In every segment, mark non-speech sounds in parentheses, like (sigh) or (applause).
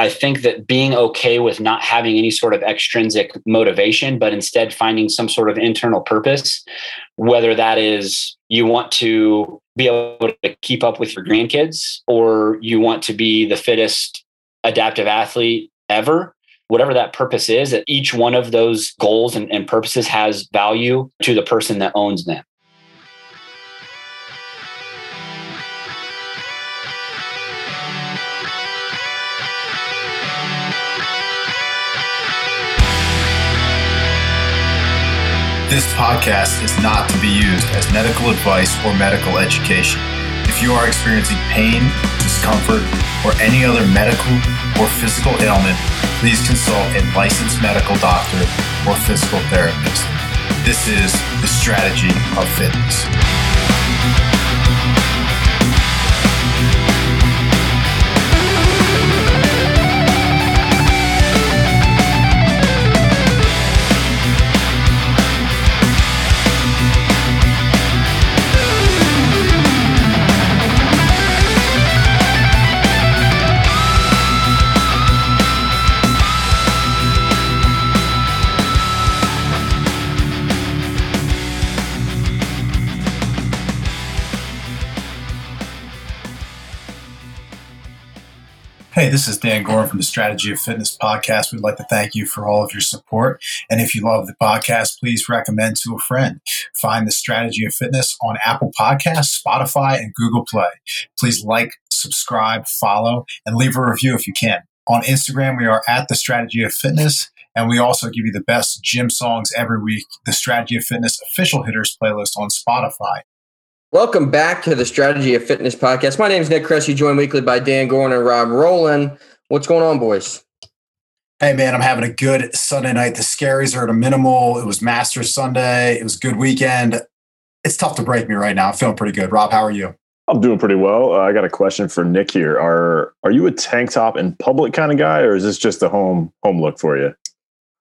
I think that being okay with not having any sort of extrinsic motivation, but instead finding some sort of internal purpose, whether that is you want to be able to keep up with your grandkids or you want to be the fittest adaptive athlete ever, whatever that purpose is, that each one of those goals and, and purposes has value to the person that owns them. This podcast is not to be used as medical advice or medical education. If you are experiencing pain, discomfort, or any other medical or physical ailment, please consult a licensed medical doctor or physical therapist. This is the strategy of fitness. Hey, this is Dan Goren from the Strategy of Fitness podcast. We'd like to thank you for all of your support. And if you love the podcast, please recommend to a friend. Find the Strategy of Fitness on Apple Podcasts, Spotify, and Google Play. Please like, subscribe, follow, and leave a review if you can. On Instagram, we are at the Strategy of Fitness. And we also give you the best gym songs every week, the Strategy of Fitness official hitters playlist on Spotify. Welcome back to the Strategy of Fitness podcast. My name is Nick Cressy, joined weekly by Dan Gorn and Rob Rowland. What's going on, boys? Hey, man, I'm having a good Sunday night. The scaries are at a minimal. It was Masters Sunday. It was a good weekend. It's tough to break me right now. I'm feeling pretty good. Rob, how are you? I'm doing pretty well. Uh, I got a question for Nick here. Are are you a tank top in public kind of guy, or is this just a home home look for you?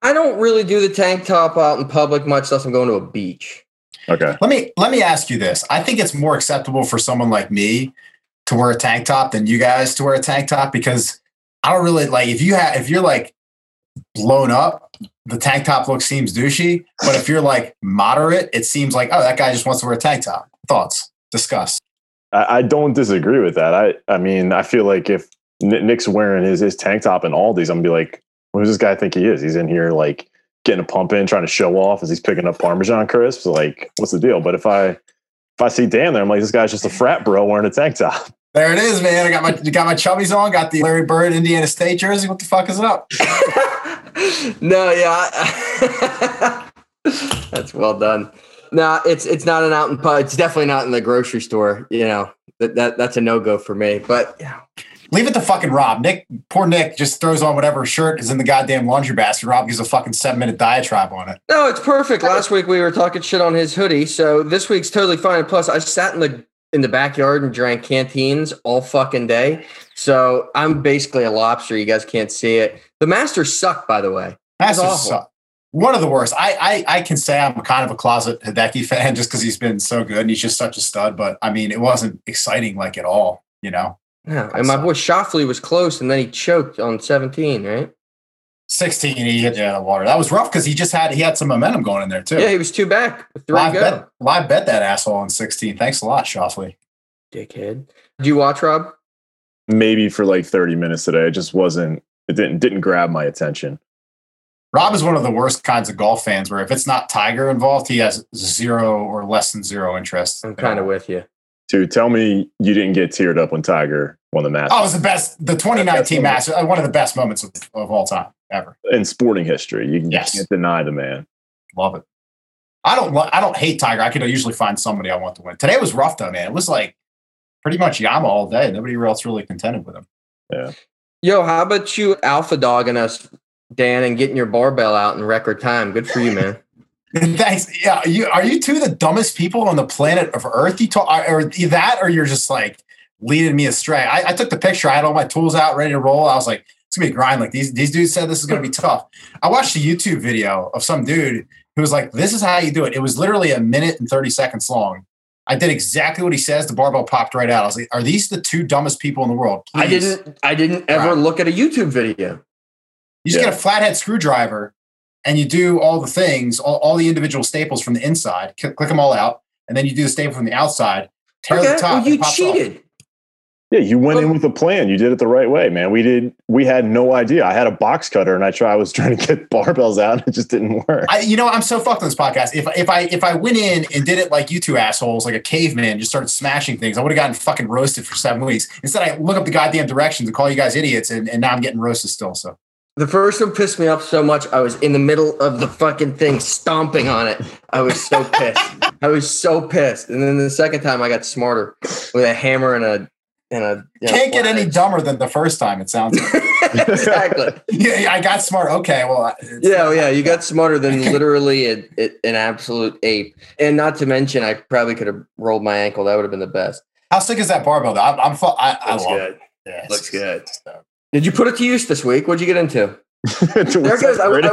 I don't really do the tank top out in public much unless I'm going to a beach. Okay. Let me let me ask you this. I think it's more acceptable for someone like me to wear a tank top than you guys to wear a tank top because I don't really like if you have if you're like blown up, the tank top look seems douchey. But if you're like moderate, it seems like oh that guy just wants to wear a tank top. Thoughts? Discuss. I, I don't disagree with that. I I mean I feel like if Nick's wearing his his tank top and all these, I'm gonna be like, who does this guy think he is? He's in here like getting a pump in, trying to show off as he's picking up Parmesan crisps. Like, what's the deal? But if I if I see Dan there, I'm like, this guy's just a frat bro wearing a tank top. (laughs) There it is, man. I got my got my chubbies on. Got the Larry Bird Indiana State jersey. What the fuck is up? (laughs) no, yeah, (laughs) that's well done. No, it's it's not an out and pub. It's definitely not in the grocery store. You know that, that that's a no go for me. But yeah, Leave it to fucking Rob. Nick, poor Nick, just throws on whatever shirt is in the goddamn laundry basket. Rob gives a fucking seven minute diatribe on it. No, it's perfect. Last week we were talking shit on his hoodie, so this week's totally fine. Plus, I sat in the in the backyard and drank canteens all fucking day. So I'm basically a lobster. You guys can't see it. The Masters suck, by the way. Masters suck. One of the worst. I, I I can say I'm kind of a closet Hideki fan (laughs) just because he's been so good and he's just such a stud. But I mean, it wasn't exciting like at all. You know. Yeah, and my boy Schauffele was close, and then he choked on 17, right? 16, he hit you out of the water. That was rough because he just had he had some momentum going in there too. Yeah, he was two back. Three live go. bet, live bet that asshole on 16. Thanks a lot, Schauffele. Dickhead. Did you watch Rob? Maybe for like 30 minutes today. It just wasn't. It didn't didn't grab my attention. Rob is one of the worst kinds of golf fans where if it's not Tiger involved, he has zero or less than zero interest. I'm kind of with you. To tell me you didn't get teared up when Tiger won the Masters. Oh, it was the best. The 2019 Masters, uh, one of the best moments of, of all time ever in sporting history. You, can, Yes. you can't deny the man. Love it. I don't. I don't hate Tiger. I could usually find somebody I want to win. Today was rough though, man. It was like pretty much Yama all day. Nobody else really contended with him. Yeah. Yo, how about you alpha dogging us, Dan, and getting your barbell out in record time? Good for you, man. (laughs) Thanks. Yeah, you are you two the dumbest people on the planet of Earth? You talk, or that, or you're just like leading me astray. I, I took the picture. I had all my tools out, ready to roll. I was like, it's gonna be a grind. Like these these dudes said this is gonna be tough. I watched a YouTube video of some dude who was like, "This is how you do it." It was literally a minute and thirty seconds long. I did exactly what he says. The barbell popped right out. I was like, "Are these the two dumbest people in the world?" I didn't. I didn't ever Right. look at a YouTube video. You just Yeah. get a flathead screwdriver and you do all the things, all, all the individual staples from the inside, cl- click them all out, and then you do the staple from the outside, tear Okay, the top. well, and you it pops off. cheated. Yeah, you went in with a plan. You did it the right way, man. We did. We had no idea. I had a box cutter, and I try. I was (laughs) trying to get barbells out, and it just didn't work. I, you know, I'm so fucked on this podcast. If if I if I went in and did it like you two assholes, like a caveman, just started smashing things, I would have gotten fucking roasted for seven weeks. Instead, I look up the goddamn directions and call you guys idiots, and, and now I'm getting roasted still. So The first one pissed me off so much. I was in the middle of the fucking thing, stomping on it. I was so pissed. I was so pissed. And then the second time, I got smarter with a hammer and a and a. you know, can't get any dumber than the first time. It sounds. Like. (laughs) (laughs) exactly. yeah, I got smart. Okay, well, Yeah, well, yeah, you got smarter than (laughs) literally a, a- an absolute ape. And not to mention, I probably could have rolled my ankle. That would have been the best. How sick is that barbell? Though? I'm, I'm I, I love good. it. Yeah, Looks good. it's- it's- Did you put it to use this week? What'd you get into? (laughs) There goes. I, I, went, (laughs)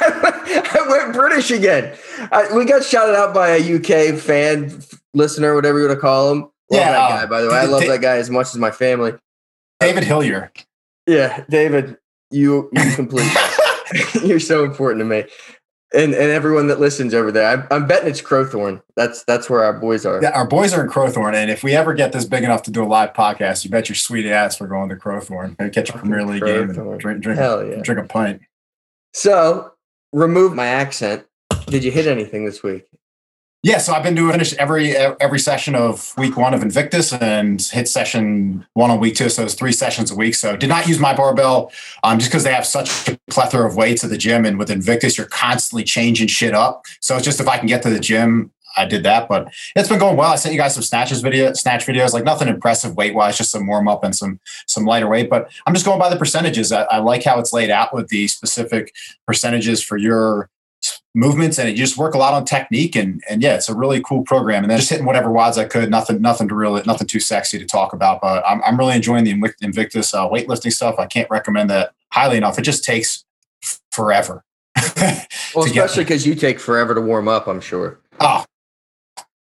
I went British again. I, we got shouted out by a UK fan, listener, whatever you want to call him. Love Yeah, that uh, guy, by the way. I love Da- that guy as much as my family. David Hillier. Yeah, David, you you complete. (laughs) You're so important to me, and and everyone that listens over there. I'm, I'm betting it's Crowthorne. That's that's where our boys are. Yeah, our boys are in Crowthorne, and if we ever get this big enough to do a live podcast, you bet your sweet ass we're going to Crowthorne and catch a Premier League game and drink drink, Hell yeah. drink a pint. So remove my accent. Did you hit anything this week? Yeah, so I've been doing finish every every session of week one of Invictus and hit session one on week two. So it's three sessions a week. So did not use my barbell um, just because they have such a plethora of weights at the gym. And with Invictus, you're constantly changing shit up. So it's just if I can get to the gym, I did that. But it's been going well. I sent you guys some snatches video, snatch videos, like nothing impressive weight wise, just some warm up and some some lighter weight. But I'm just going by the percentages. I, I like how it's laid out with the specific percentages for your movements and you just work a lot on technique and and yeah it's a really cool program and then just hitting whatever WODs i could nothing nothing to really nothing too sexy to talk about but i'm, I'm really enjoying the invictus uh, weightlifting stuff. I can't recommend that highly enough. It just takes forever (laughs) Well, especially because you take forever to warm up. I'm sure. oh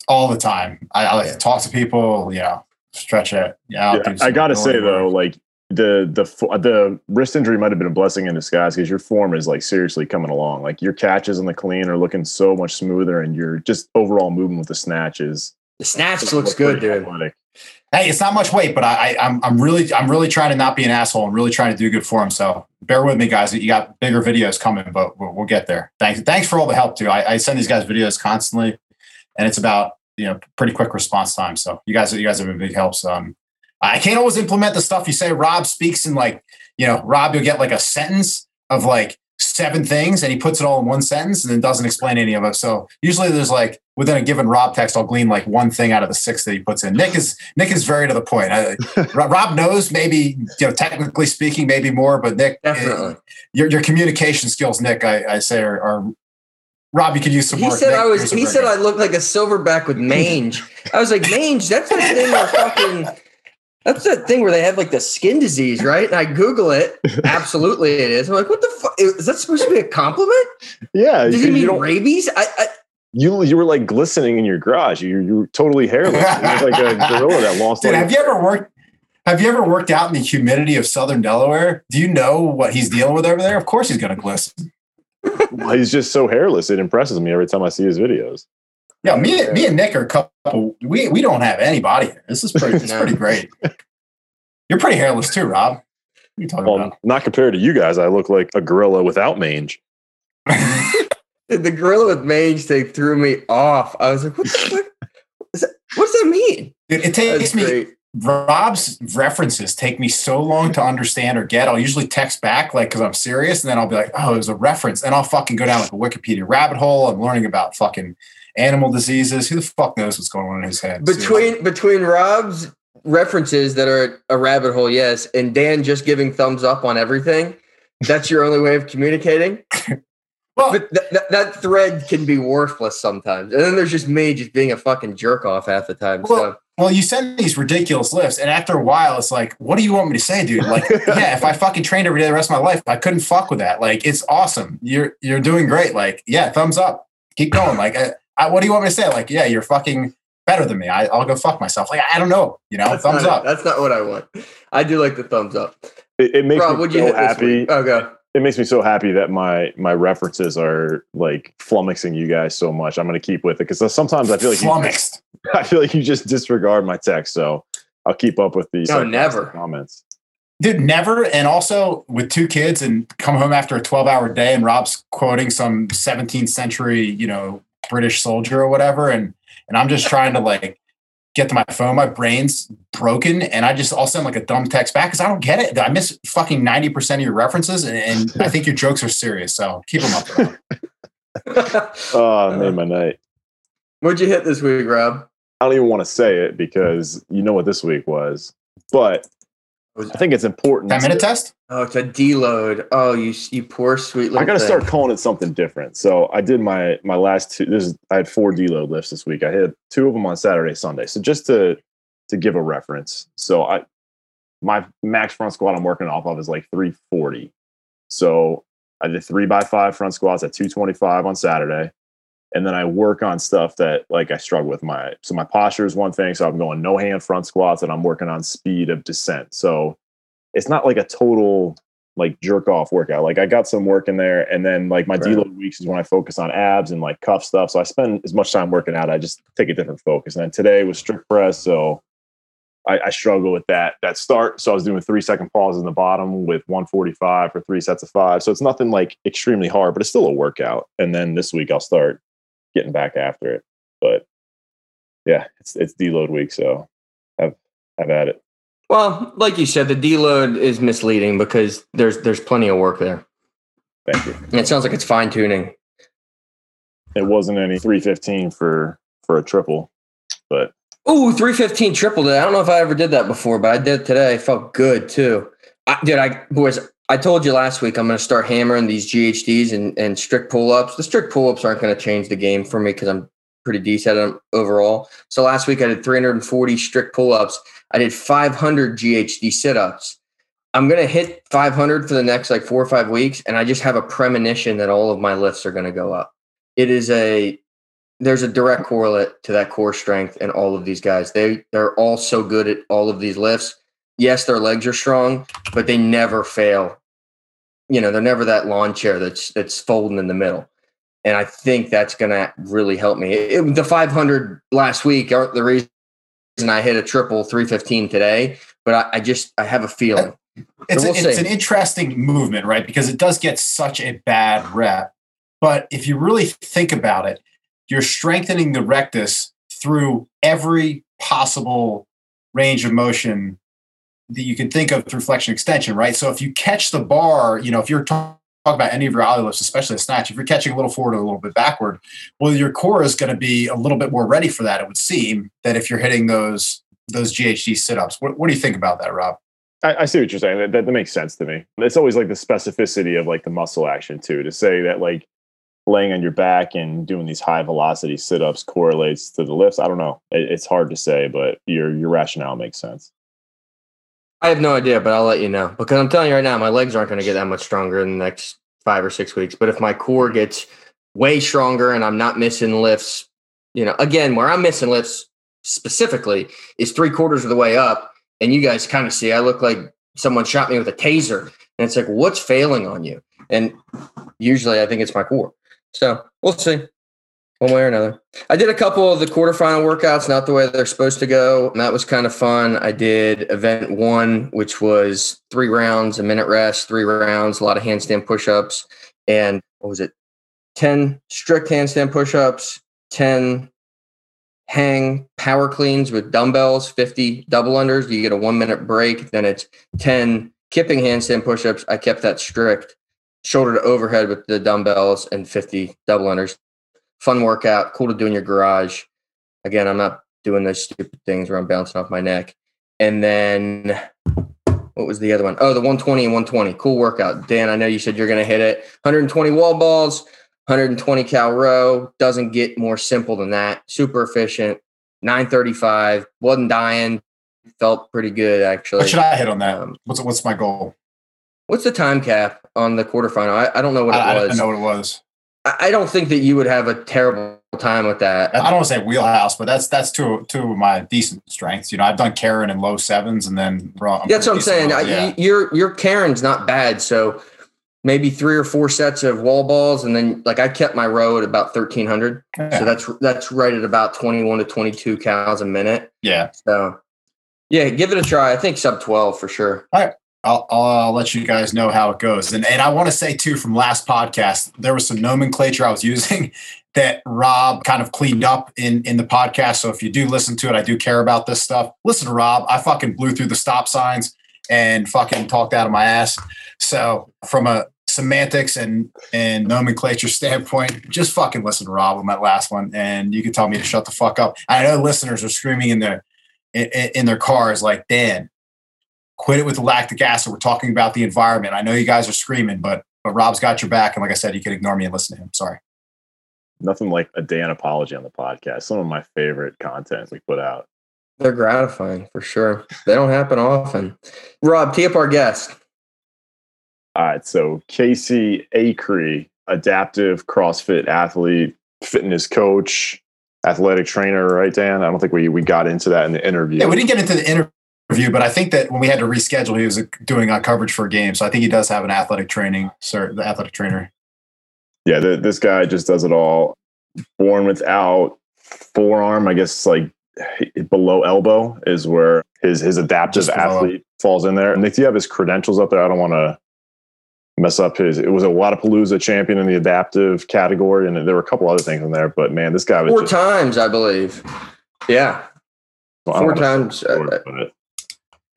all the time. I, I like to talk to people you know stretch it. Yeah, Yeah, I gotta say though, like the the the wrist injury might have been a blessing in disguise because your form is like seriously coming along. Like your catches on the clean are looking so much smoother, and your just overall movement with the snatches. The snatch looks good, dude. athletic. hey it's not much weight but I, I i'm i'm really i'm really trying to not be an asshole and really trying to do good for him so bear with me guys you got bigger videos coming but we'll, we'll get there thanks thanks for all the help too I, I send these guys videos constantly and it's about you know pretty quick response time so you guys you guys have been big helps um i can't always implement the stuff you say rob speaks in like you know rob you'll get like a sentence of like seven things and he puts it all in one sentence and then doesn't explain any of it so usually there's like within a given rob text i'll glean like one thing out of the six that he puts in nick is nick is very to the point I, (laughs) rob knows maybe you know technically speaking maybe more but nick eh, Definitely. your, your communication skills nick i, I say are, are rob you could use some He work said Nick, I was. He said good. I looked like a silverback with mange. I was like, mange. That's that thing where fucking. That's that thing where they have like the skin disease, right? And I Google it. (laughs) Absolutely, it is. I'm like, what the fuck? Is that supposed to be a compliment? Yeah, Did because he you mean don't rabies? I, I, you you were like glistening in your garage. You you were totally hairless. You look like a gorilla that lost. Dude, like, have you ever worked? Have you ever worked out in the humidity of Southern Delaware? Do you know what he's dealing with over there? Of course, he's going to glisten. Well, he's just so hairless. It impresses me every time I see his videos. Yeah, me, me and Nick are a couple. We we don't have any body hair. This is pretty. It's (laughs) pretty great. You're pretty hairless too, Rob. What are you talking Well, not compared to you guys. I look like a gorilla without mange. (laughs) the gorilla with mange thing threw me off. I was like, what the (laughs) fuck? That, what does that mean? Dude, it takes That's me. great. Rob's references take me so long to understand or get. I'll usually text back like because I'm serious, and then I'll be like, "Oh, it was a reference," and I'll fucking go down like a Wikipedia rabbit hole. I'm learning about fucking animal diseases. Who the fuck knows what's going on in his head? Between between Rob's references that are a rabbit hole, yes, and Dan just giving thumbs up on everything. That's your only way of communicating. (laughs) well, But th- th- that thread can be worthless sometimes. And then there's just me just being a fucking jerk off half the time. So Well, well, you send these ridiculous lifts, and after a while, it's like, what do you want me to say, dude? Like, (laughs) yeah, if I fucking trained every day the rest of my life, I couldn't fuck with that. Like, it's awesome. You're you're doing great. Like, yeah, thumbs up. Keep going. Like, I, I, what do you want me to say? Like, yeah, you're fucking better than me. I, will go fuck myself. Like I don't know, you know. That's thumbs not, up. That's not what I want. I do like the thumbs up. It, it makes Rob, me what'd so hit happy. week? Oh. It makes me so happy that my my references are like flummoxing you guys so much. I'm going to keep with it because sometimes I feel like you, flummoxed. (laughs) I feel like you just disregard my text. So I'll keep up with these No, never. comments. Dude, never. And also with two kids and come home after a 12 hour day and Rob's quoting some 17th century, you know, British soldier or whatever. And, and I'm just trying to like get to my phone. My brain's broken. And I just, I'll send like a dumb text back because I don't get it. I miss fucking 90% of your references. And, and I think your jokes are serious. So keep them up. (laughs) Oh, it made uh, my night. What'd you hit this week, Rob? I don't even want to say it because you know what this week was. But I think it's important. 10 minute test? Oh, it's a deload. Oh, you you poor sweet. I got to start calling it something different. So I did my my last two. This is, I had four deload lifts this week. I had two of them on Saturday, Sunday. So just to to give a reference, so I my max front squat I'm working off of is like 340. So I did three by five front squats at 225 on Saturday, and then I work on stuff that like I struggle with. My so my posture is one thing. So I'm going no hand front squats, and I'm working on speed of descent. So it's not like a total like jerk off workout. Like I got some work in there, and then like my Right. deload weeks is when I focus on abs and like cuff stuff. So I spend as much time working out. I just take a different focus. And then today was strict press, so I, I struggle with that that start. So I was doing three second pauses in the bottom with 145 for three sets of five. So it's nothing like extremely hard, but it's still a workout. And then this week I'll start getting back after it. But yeah, it's it's deload week, so I've I've had it. Well, like you said, the deload is misleading because there's there's plenty of work there. Thank you. And it sounds like it's fine tuning. It wasn't any 315 for for a triple, but Ooh, 315 triple today. I don't know if I ever did that before, but I did today. It felt good too. I did I boys, I told you last week I'm gonna start hammering these GHDs and, and strict pull-ups. The strict pull-ups aren't gonna change the game for me because I'm pretty decent at them overall. So last week I did 340 strict pull-ups. I did 500 GHD sit-ups. I'm gonna hit 500 for the next like four or five weeks, and I just have a premonition that all of my lifts are gonna go up. It is a there's a direct correlate to that core strength and all of these guys. They they're all so good at all of these lifts. Yes, their legs are strong, but they never fail. You know, they're never that lawn chair that's that's folding in the middle. And I think that's going to really help me. It- the 500 last week aren't the reason I hit a triple 315 today, but I, I just I have a feeling. it's, we'll it's an interesting movement, right? Because it does get such a bad rep. But if you really think about it, you're strengthening the rectus through every possible range of motion that you can think of through flexion extension, right? So if you catch the bar, you know, if you're talking about any of your Oly lifts, especially a snatch, if you're catching a little forward or a little bit backward, well, your core is going to be a little bit more ready for that. It would seem that if you're hitting those those GHD sit-ups. What, what do you think about that, Rob? I, I see what you're saying. That, that, that makes sense to me. It's always like the specificity of like the muscle action too. To say that like laying on your back and doing these high velocity sit ups correlates to the lifts. I don't know. It, it's hard to say, but your your rationale makes sense. I have no idea, but I'll let you know because I'm telling you right now, my legs aren't going to get that much stronger in the next five or six weeks. But if my core gets way stronger and I'm not missing lifts, you know, again, where I'm missing lifts specifically is three quarters of the way up. And you guys kind of see I look like someone shot me with a taser. And it's like, what's failing on you? And usually I think it's my core. So we'll see one way or another. I did a couple of the quarterfinal workouts, not the way they're supposed to go. And that was kind of fun. I did event one, which was three rounds, a minute rest, three rounds, a lot of handstand push ups. And what was it? 10 strict handstand push ups, 10 hang power cleans with dumbbells, 50 double unders. You get a one minute break. Then it's 10 kipping handstand push ups. I kept that strict, shoulder to overhead with the dumbbells and 50 double unders fun workout, cool to do in your garage. Again, I'm not doing those stupid things where I'm bouncing off my neck. And then what was the other one? Oh, the 120 and 120. Cool workout. Dan, I know you said you're going to hit it. 120 wall balls, 120 cal row. Doesn't get more simple than that. Super efficient. 935. Wasn't dying. Felt pretty good, actually. What should I hit on that? Um, What's what's my goal? what's the time cap on the quarterfinal? I, I don't know what it I, I was. didn't know what it was. I don't think that you would have a terrible time with that. I don't want to say wheelhouse, but that's that's two two of my decent strengths. You know, I've done Karen in low sevens, and then I'm that's what I'm saying. I, yeah. Your your Karen's not bad, so maybe three or four sets of wall balls, and then like I kept my row at about 1300, yeah. so that's that's right at about 21 to 22 cals a minute. Yeah. So yeah, give it a try. I think sub 12 for sure. All right. I'll, I'll, let you guys know how it goes. And, and I want to say too, from last podcast, there was some nomenclature I was (laughs) using that Rob kind of cleaned up in, in the podcast. So if you do listen to it, I do care about this stuff. Listen to Rob. I fucking blew through the stop signs and fucking talked out of my ass. So from a semantics and, and nomenclature (laughs) standpoint, just fucking listen to Rob on that last one. And you can tell me to shut the fuck up. I know listeners are screaming in their, in, in their cars like, Dan, quit it with the lactic acid. We're talking about the environment. I know you guys are screaming, but but Rob's got your back. And like I said, you can ignore me and listen to him. Sorry. Nothing like a Dan apology on the podcast. Some of my favorite content we put out. They're gratifying for sure. They don't happen often. Rob, tee up our guest. All right. So Casey Acree, adaptive CrossFit athlete, fitness coach, athletic trainer, right, Dan? I don't think we we got into that in the interview. Yeah, we didn't get into the interview review, but I think that when we had to reschedule, he was doing a coverage for a game. So I think he does have an athletic training, sir, the athletic trainer. Yeah, the, this guy just does it all. Born without forearm, I guess like below elbow is where his his adaptive athlete falls in there. And if you have his credentials up there, I don't want to mess up his. It was a Wodapalooza champion in the adaptive category, and there were a couple other things in there. But man, this guy was four just, times, I believe. Yeah, well, four times. Uh,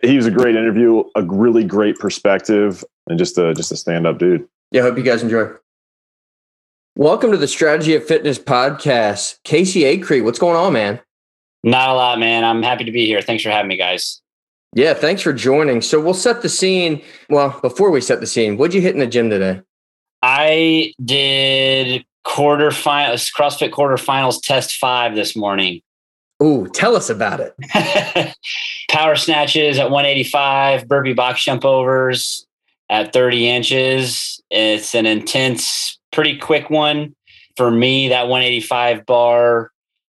he was a great interview, a really great perspective, and just a just a stand up dude. Yeah, hope you guys enjoy. Welcome to the Strategy of Fitness podcast. Casey Acree, what's going on, man? Not a lot, man. I'm happy to be here. Thanks for having me, guys. Yeah, thanks for joining. So we'll set the scene. Well, before we set the scene, what'd you hit in the gym today? I did quarterfinals, uh, CrossFit quarterfinals test five this morning. Ooh, tell us about it. (laughs) Power snatches at 185, burpee box jump overs at 30 inches. It's an intense, pretty quick one. For me, that 185 bar,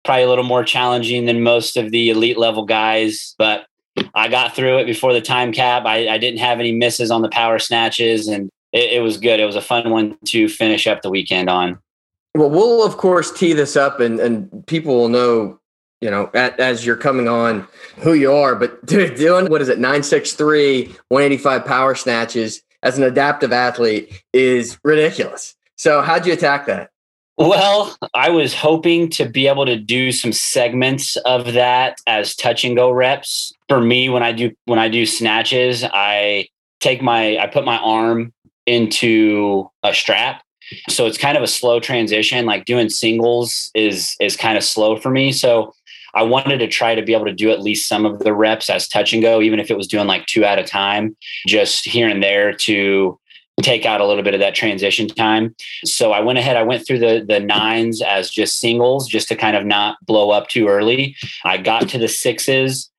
probably a little more challenging than most of the elite level guys, but I got through it before the time cap. I, I didn't have any misses on the power snatches, and it, it was good. It was a fun one to finish up the weekend on. Well, we'll of course tee this up, and and people will know you know, at, as you're coming on who you are, but (laughs) dude, doing what is it, 963, 185 power snatches as an adaptive athlete is ridiculous. So, how'd you attack that? Well, I was hoping to be able to do some segments of that as touch and go reps. For me, when I do when I do snatches, I take my I put my arm into a strap so it's kind of a slow transition like doing singles is is kind of slow for me so I wanted to try to be able to do at least some of the reps as touch and go, even if it was doing like two at a time, just here and there to take out a little bit of that transition time. So I went ahead, I went through the the nines as just singles, just to kind of not blow up too early. I got to the sixes.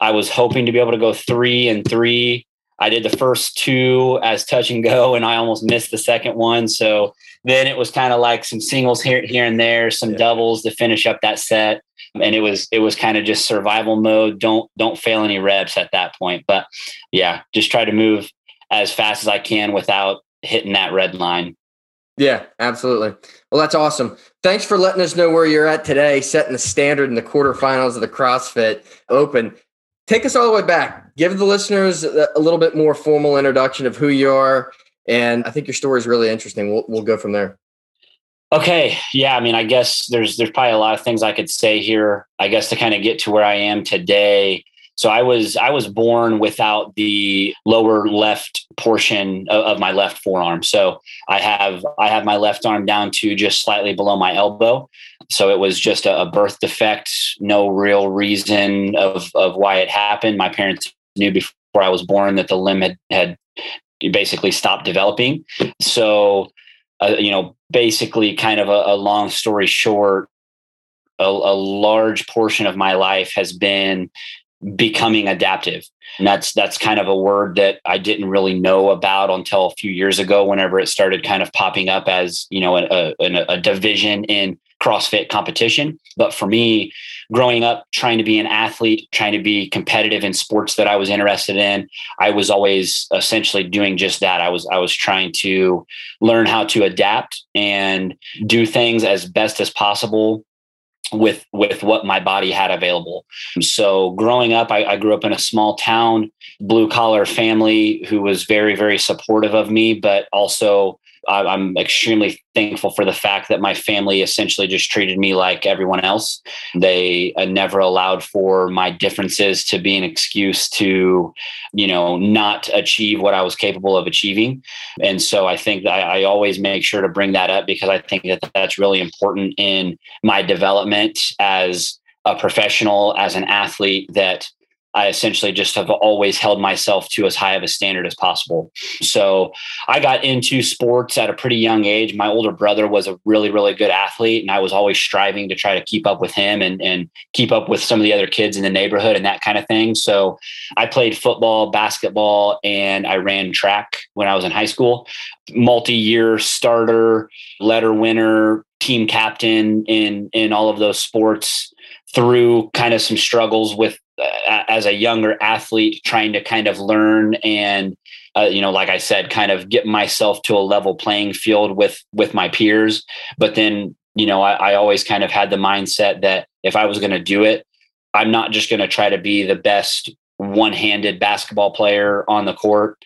I was hoping to be able to go three and three. I did the first two as touch and go, and I almost missed the second one. So then it was kind of like some singles here, here and there, some yeah. doubles to finish up that set and it was it was kind of just survival mode. Don't don't fail any reps at that point. But yeah just try to move as fast as i can without hitting that red line. Yeah absolutely. Well that's awesome. Thanks for letting us know where you're at today setting the standard in the quarterfinals of the crossfit open. Take us all the way back. Give the listeners a little bit more formal introduction of who you are and i think your story is really interesting. We'll, we'll go from there Okay, yeah, I mean, I guess there's there's probably a lot of things I could say here. I guess to kind of get to where I am today. So I was I was born without the lower left portion of, of my left forearm. So I have I have my left arm down to just slightly below my elbow. So it was just a, a birth defect, no real reason of of why it happened. My parents knew before I was born that the limb had, had basically stopped developing. So you know, basically kind of a, a long story short, a, a, large portion of my life has been becoming adaptive. And that's that's kind of a word that I didn't really know about until a few years ago, whenever it started kind of popping up as, you know, a, a, a division in CrossFit competition. But for me, growing up, trying to be an athlete, trying to be competitive in sports that I was interested in, I was always essentially doing just that. I was I was trying to learn how to adapt and do things as best as possible with with what my body had available. So growing up, I, I grew up in a small town, blue collar family who was very very supportive of me, but also I'm extremely thankful for the fact that my family essentially just treated me like everyone else. They uh, never allowed for my differences to be an excuse to, you know, not achieve what I was capable of achieving. And so I think I, I always make sure to bring that up because I think that that's really important in my development as a professional, as an athlete, that I essentially just have always held myself to as high of a standard as possible. So I got into sports at a pretty young age. My older brother was a really, really good athlete, and I was always striving to try to keep up with him and, and keep up with some of the other kids in the neighborhood and that kind of thing. So I played football, basketball, and I ran track when I was in high school. Multi year starter, letter winner, team captain in in all of those sports through kind of some struggles with as a younger athlete trying to kind of learn and uh, you know like i said kind of get myself to a level playing field with with my peers but then you know I, I always kind of had the mindset that if i was going to do it i'm not just going to try to be the best one-handed basketball player on the court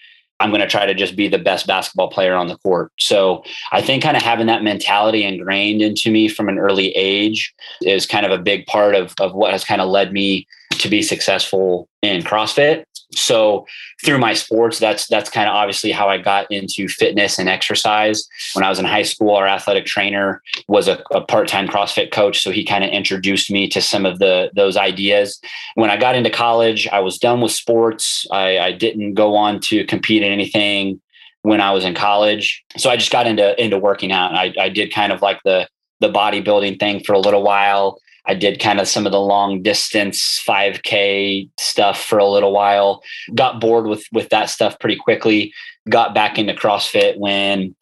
I'm going to try to just be the best basketball player on the court. So I think kind of having that mentality ingrained into me from an early age is kind of a big part of, of what has kind of led me to be successful in CrossFit. So through my sports, that's that's kind of obviously how I got into fitness and exercise. When I was in high school, our athletic trainer was a, a part-time CrossFit coach, so he kind of introduced me to some of the those ideas. When I got into college, I was done with sports. I, I didn't go on to compete in anything when I was in college, so I just got into into working out. I, I did kind of like the the bodybuilding thing for a little while. I did kind of some of the long distance 5K stuff for a little while. Got bored with with that stuff pretty quickly. Got back into CrossFit when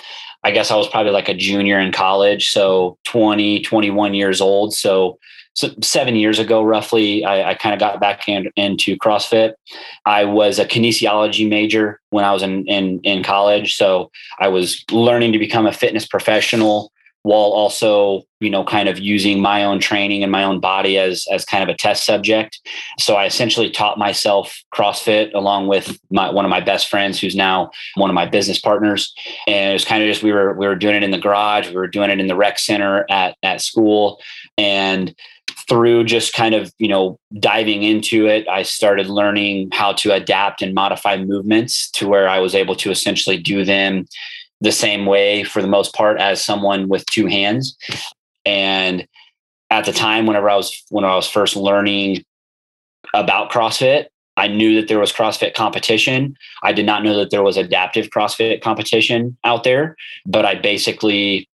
I guess I was probably like a junior in college, so 20, 21 years old. So, so seven years ago, roughly, I, I kind of got back in, into CrossFit. I was a kinesiology major when I was in, in in college, so I was learning to become a fitness professional while also you know kind of using my own training and my own body as as kind of a test subject. So i essentially taught myself crossfit along with my one of my best friends who's now one of my business partners. And it was kind of just we were we were doing it in the garage we were doing it in the rec center at at school. And through just kind of you know diving into it i started learning how to adapt and modify movements to where i was able to essentially do them the same way for the most part as someone with two hands. And at the time, whenever I was when I was first learning about CrossFit, I knew that there was CrossFit competition. I did not know that there was adaptive CrossFit competition out there, but I basically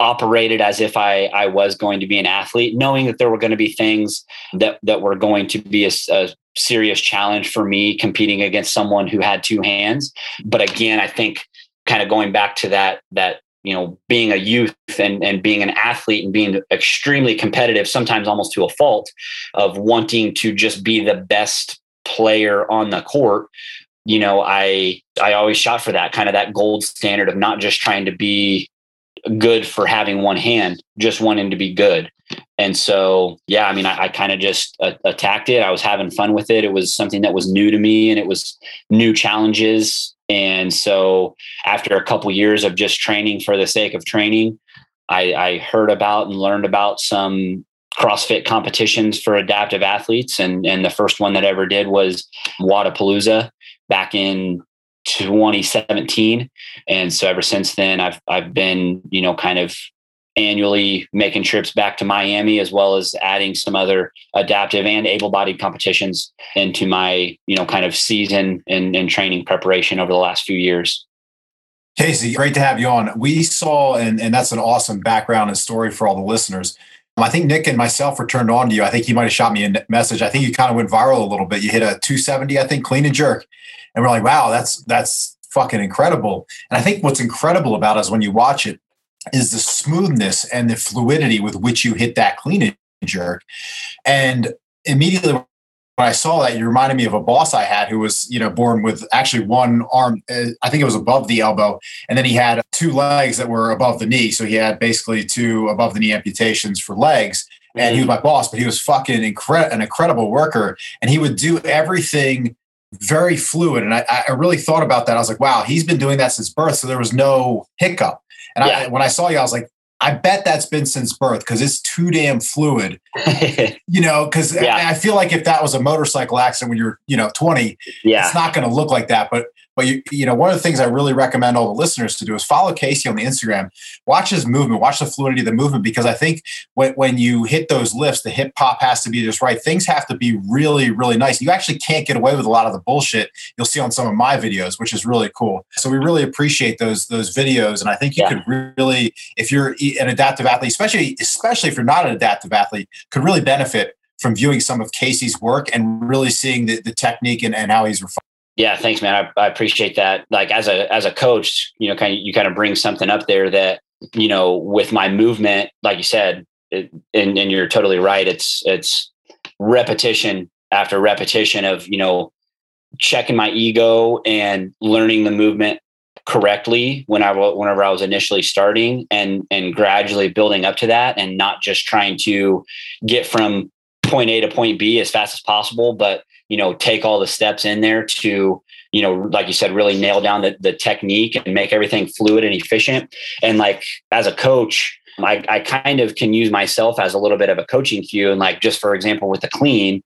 operated as if I, I was going to be an athlete, knowing that there were going to be things that, that were going to be a, a serious challenge for me competing against someone who had two hands. But again, I think kind of going back to that that you know being a youth and and being an athlete and being extremely competitive sometimes almost to a fault of wanting to just be the best player on the court you know i i always shot for that kind of that gold standard of not just trying to be good for having one hand just wanting to be good. And so yeah i mean i, I kind of just uh, attacked it. I was having fun with it. It was something that was new to me and it was new challenges and so after a couple years of just training for the sake of training, I, I heard about and learned about some CrossFit competitions for adaptive athletes. And, and the first one that I ever did was Wodapalooza back in 2017. And so ever since then, I've, I've been, you know, kind of annually making trips back to Miami as well as adding some other adaptive and able-bodied competitions into my you know kind of season and, and training preparation over the last few years. Casey, great to have you on. We saw, and, and that's an awesome background and story for all the listeners. Um, I think Nick and myself were turned on to you. I think he might have shot me a message. I think you kind of went viral a little bit. You hit a 270, I think, clean and jerk. And we're like, wow, that's that's fucking incredible. And I think what's incredible about it is when you watch it, is the smoothness and the fluidity with which you hit that clean and jerk. And immediately when I saw that, you reminded me of a boss I had who was, you know, born with actually one arm. Uh, I think it was above the elbow, and then he had two legs that were above the knee. So he had basically two above the knee amputations for legs. And he was my boss, but he was fucking incre- an incredible worker, and he would do everything very fluid. And I, I really thought about that. I was like, wow, he's been doing that since birth, so there was no hiccup. And yeah. I, when I saw you, I was like, I bet that's been since birth because it's too damn fluid. (laughs) you know, because yeah. I, I, feel like if that was a motorcycle accident when you're, you know, 20, yeah. it's not going to look like that. But but you, you know, one of the things I really recommend all the listeners to do is follow Casey on the Instagram, watch his movement, watch the fluidity of the movement, because I think when, when you hit those lifts, the hip pop has to be just right. Things have to be really, really nice. You actually can't get away with a lot of the bullshit you'll see on some of my videos, which is really cool. So we really appreciate those those videos, and I think you yeah. could really, if you're an adaptive athlete, especially especially if you're not an adaptive athlete, could really benefit from viewing some of Casey's work and really seeing the, the technique and, and how he's refined. Yeah, thanks, man. I, I appreciate that. Like as a as a coach, you know, kind of you kind of bring something up there that you know with my movement, like you said, it, and and you're totally right. It's it's repetition after repetition of you know checking my ego and learning the movement correctly when I whenever I was initially starting and and gradually building up to that and not just trying to get from point A to point B as fast as possible, but you know take all the steps in there to you know like you said really nail down the, the technique and make everything fluid and efficient. And like as a coach I, I kind of can use myself as a little bit of a coaching cue. And like just for example with the clean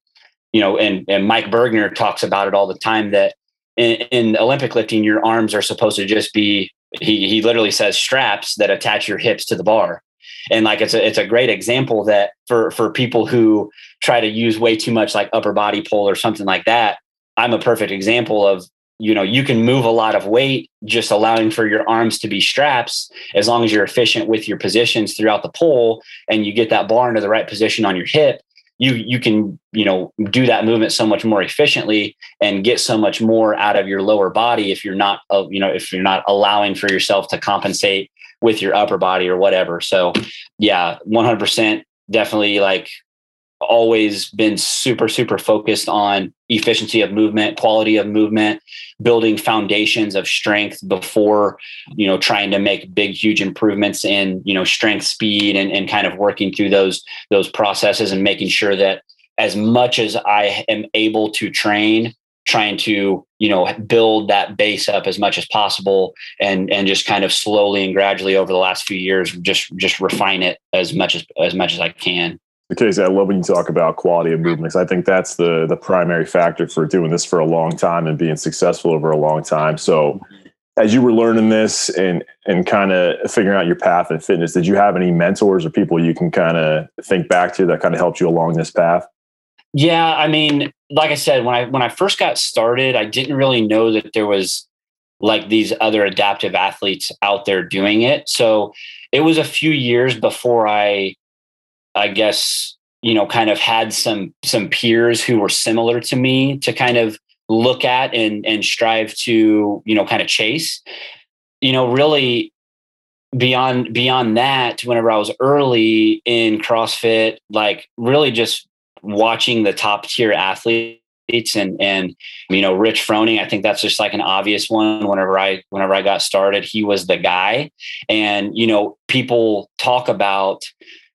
you know and, and mike burgener talks about it all the time that in, in olympic lifting your arms are supposed to just be he, he literally says straps that attach your hips to the bar and like it's a it's a great example that for for people who try to use way too much like upper body pull or something like that. I'm a perfect example of you know you can move a lot of weight just allowing for your arms to be straps as long as you're efficient with your positions throughout the pull and you get that bar into the right position on your hip you you can you know do that movement so much more efficiently and get so much more out of your lower body if you're not uh, you know if you're not allowing for yourself to compensate with your upper body or whatever. So yeah, 100% definitely like always been super super focused on efficiency of movement quality of movement building foundations of strength before you know trying to make big huge improvements in you know strength speed and, and kind of working through those those processes and making sure that as much as i am able to train trying to you know build that base up as much as possible and and just kind of slowly and gradually over the last few years just just refine it as much as as much as I can. Casey, I love when you talk about quality of movements. I think that's the the primary factor for doing this for a long time and being successful over a long time. So as you were learning this and and kind of figuring out your path in fitness, did you have any mentors or people you can kind of think back to that kind of helped you along this path? Yeah, I mean, like I said, when I when I first got started, I didn't really know that there was like these other adaptive athletes out there doing it. So it was a few years before I I guess, you know, kind of had some some peers who were similar to me to kind of look at and and strive to, you know, kind of chase. You know, really beyond beyond that whenever i was early in crossfit like really just watching the top tier athletes and and you know Rich Froning I think that's just like an obvious one. Whenever I whenever I got started he was the guy. And you know people talk about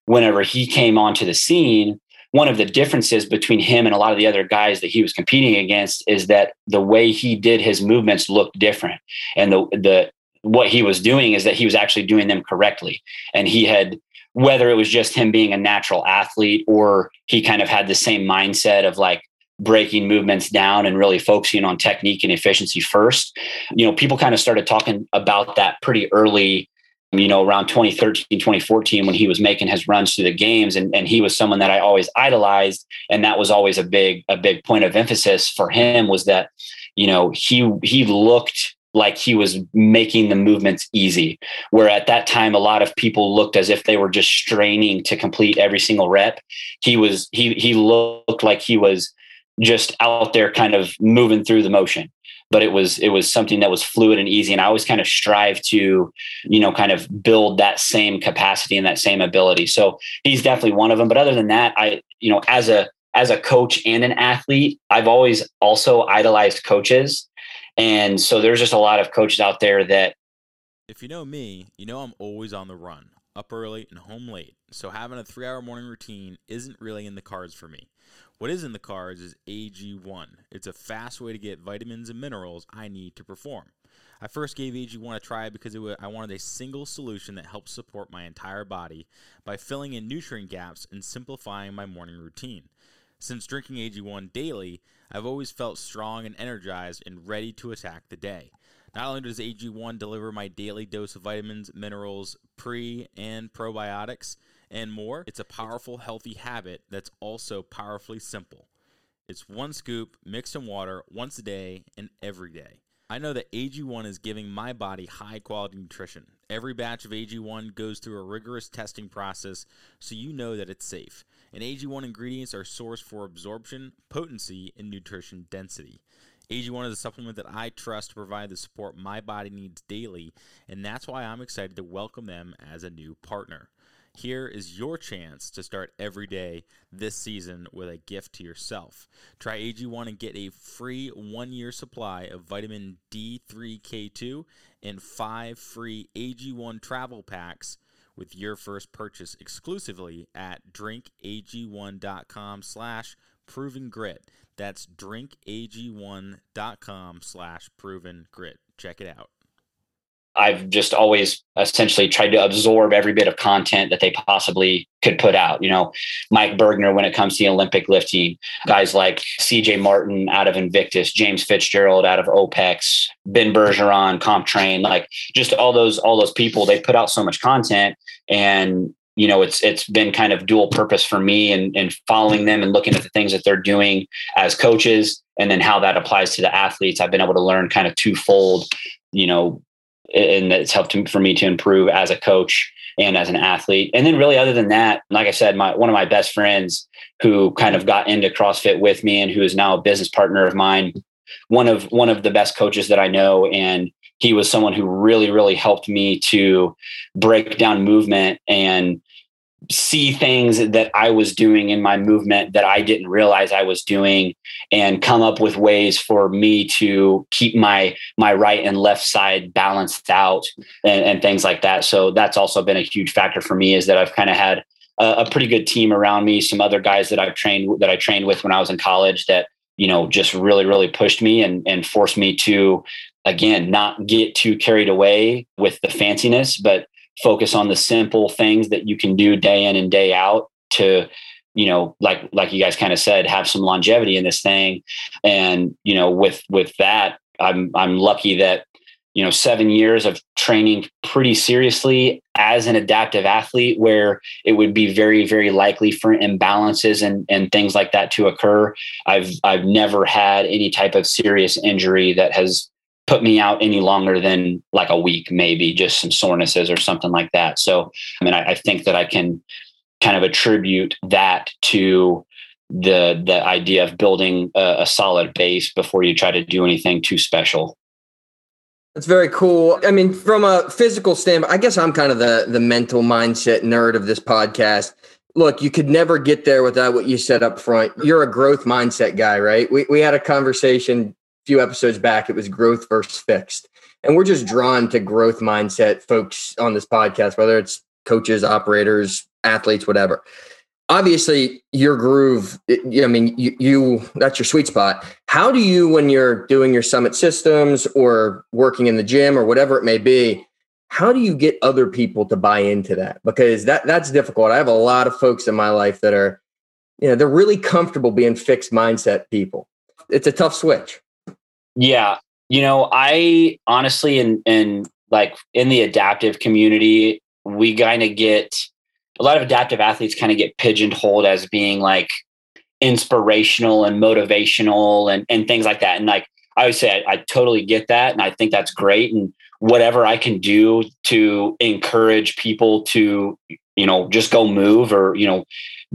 whenever he came onto the scene one of the differences between him and a lot of the other guys that he was competing against is that the way he did his movements looked different. And the the what he was doing is that he was actually doing them correctly. And he had whether it was just him being a natural athlete or he kind of had the same mindset of like breaking movements down and really focusing on technique and efficiency first. You know, people kind of started talking about that pretty early, you know, around 2013, 2014, when he was making his runs through the games. And, and he was someone that I always idolized. And that was always a big, a big point of emphasis for him was that, you know, he he looked like he was making the movements easy. Where at that time, a lot of people looked as if they were just straining to complete every single rep. He was he he looked like he was just out there kind of moving through the motion. but it was it was something that was fluid and easy and i always kind of strive to you know kind of build that same capacity and that same ability so he's definitely one of them but other than that i you know as a as a coach and an athlete i've always also idolized coaches and so there's just a lot of coaches out there that if you know me you know i'm always on the run up early and home late so having a three hour morning routine isn't really in the cards for me what is in the cards is AG1. It's a fast way to get vitamins and minerals I need to perform. I first gave AG1 a try because was, I wanted a single solution that helps support my entire body by filling in nutrient gaps and simplifying my morning routine. Since drinking AG1 daily, I've always felt strong and energized and ready to attack the day. Not only does AG1 deliver my daily dose of vitamins, minerals, pre and probiotics, and more. It's a powerful, healthy habit that's also powerfully simple. It's one scoop mixed in water once a day and every day. I know that AG1 is giving my body high quality nutrition. Every batch of AG1 goes through a rigorous testing process so you know that it's safe. And AG1 ingredients are sourced for absorption, potency, and nutrition density. AG1 is a supplement that I trust to provide the support my body needs daily, and that's why I'm excited to welcome them as a new partner. Here is your chance to start every day this season with a gift to yourself. Try AG1 and get a free one year supply of vitamin D3K2 and five free AG1 travel packs with your first purchase exclusively at drinkag1.com slash proven grit. That's drinkag1.com slash proven grit. Check it out. I've just always essentially tried to absorb every bit of content that they possibly could put out. You know, Mike Burgener when it comes to the Olympic lifting, guys like CJ Martin out of Invictus, James Fitzgerald out of OPEX, Ben Bergeron, CompTrain, like just all those all those people. They put out so much content, and you know it's it's been kind of dual purpose for me and and following them and looking at the things that they're doing as coaches and then how that applies to the athletes i've been able to learn kind of twofold you know and it's helped for me to improve as a coach and as an athlete. And then really other than that, like I said, my one of my best friends who kind of got into CrossFit with me and who is now a business partner of mine, one of one of the best coaches that I know and he was someone who really really helped me to break down movement and see things that I was doing in my movement that I didn't realize I was doing and come up with ways for me to keep my my right and left side balanced out and, and things like that. So that's also been a huge factor for me is that I've kind of had a, a pretty good team around me, some other guys that I've trained that I trained with when I was in college that, you know, just really, really pushed me and, and forced me to again not get too carried away with the fanciness, but focus on the simple things that you can do day in and day out to you know like like you guys kind of said have some longevity in this thing. And you know with with that i'm i'm lucky that you know 7 years of training pretty seriously as an adaptive athlete where it would be very very likely for imbalances and and things like that to occur. I've i've never had any type of serious injury that has put me out any longer than like a week, maybe just some sorenesses or something like that. So, I mean, I, I think that I can kind of attribute that to the the idea of building a, a solid base before you try to do anything too special. That's very cool. I mean, from a physical standpoint, I guess I'm kind of the the mental mindset nerd of this podcast. Look, you could never get there without what you said up front. You're a growth mindset guy, right? We we had a conversation few episodes back, it was growth versus fixed. And we're just drawn to growth mindset folks on this podcast, whether it's coaches, operators, athletes, whatever. Obviously, your groove, I mean, you, you that's your sweet spot. How do you, when you're doing your summit systems or working in the gym or whatever it may be, how do you get other people to buy into that? Because that that's difficult. I have a lot of folks in my life that are, you know, they're really comfortable being fixed mindset people. It's a tough switch. Yeah. You know, I honestly, in, in like in the adaptive community, we kind of get a lot of adaptive athletes kind of get pigeonholed as being like inspirational and motivational and, and things like that. And like, I would say I, I totally get that. And I think that's great. And whatever I can do to encourage people to, you know, just go move or, you know,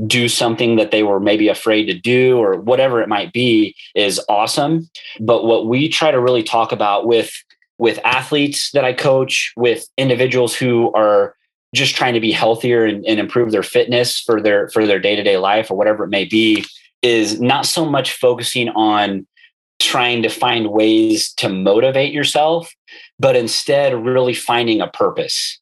do something that they were maybe afraid to do or whatever it might be is awesome. But what we try to really talk about with with athletes that I coach, with individuals who are just trying to be healthier and, and improve their fitness for their for their day-to-day life or whatever it may be, is not so much focusing on trying to find ways to motivate yourself, but instead really finding a purpose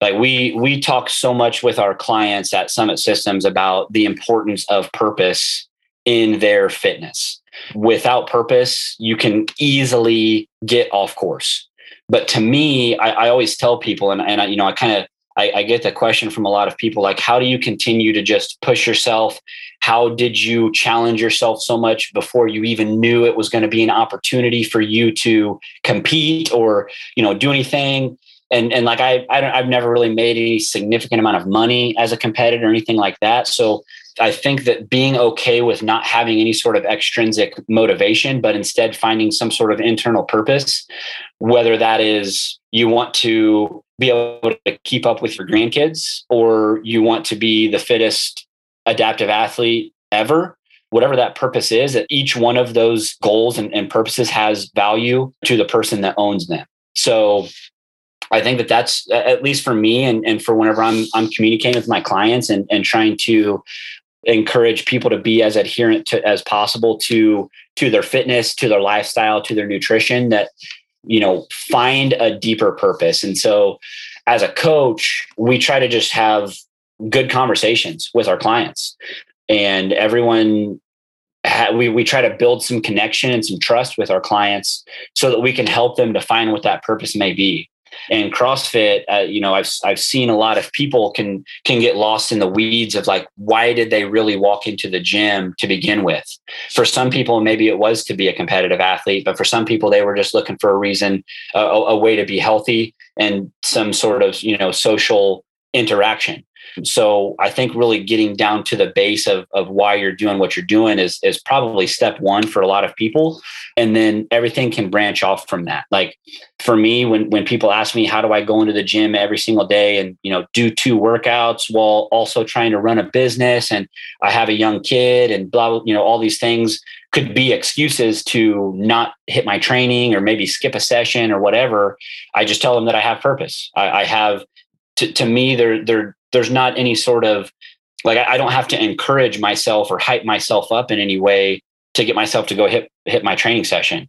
like we we talk so much with our clients at summit systems about the importance of purpose in their fitness. Without purpose you can easily get off course. But to me i, I always tell people and, and I, you know i kind of I, I get the question from a lot of people like how do you continue to just push yourself? How did you challenge yourself so much before you even knew it was going to be an opportunity for you to compete or you know do anything and and like I, I don't, I've never really made any significant amount of money as a competitor or anything like that. So I think that being okay with not having any sort of extrinsic motivation, but instead finding some sort of internal purpose, whether that is you want to be able to keep up with your grandkids or you want to be the fittest adaptive athlete ever, whatever that purpose is, that each one of those goals and, and purposes has value to the person that owns them. So I think that that's at least for me and, and for whenever I'm I'm communicating with my clients and, and trying to encourage people to be as adherent to as possible to to their fitness, to their lifestyle, to their nutrition that you know find a deeper purpose. And so as a coach, we try to just have good conversations with our clients and everyone we we try to build some connection and some trust with our clients so that we can help them to find what that purpose may be and CrossFit, uh, you know, I've I've seen a lot of people can can get lost in the weeds of like why did they really walk into the gym to begin with? For some people, maybe it was to be a competitive athlete, but for some people, they were just looking for a reason, a, a way to be healthy and some sort of you know social interaction. So I think really getting down to the base of, of why you're doing what you're doing is, is probably step one for a lot of people. And then everything can branch off from that. Like for me, when, when people ask me, how do I go into the gym every single day and, you know, do two workouts while also trying to run a business and I have a young kid and blah, blah, you know, all these things could be excuses to not hit my training or maybe skip a session or whatever. I just tell them that I have purpose. I, I have to, to me, there, there, there's not any sort of like I, I don't have to encourage myself or hype myself up in any way to get myself to go hit hit my training session.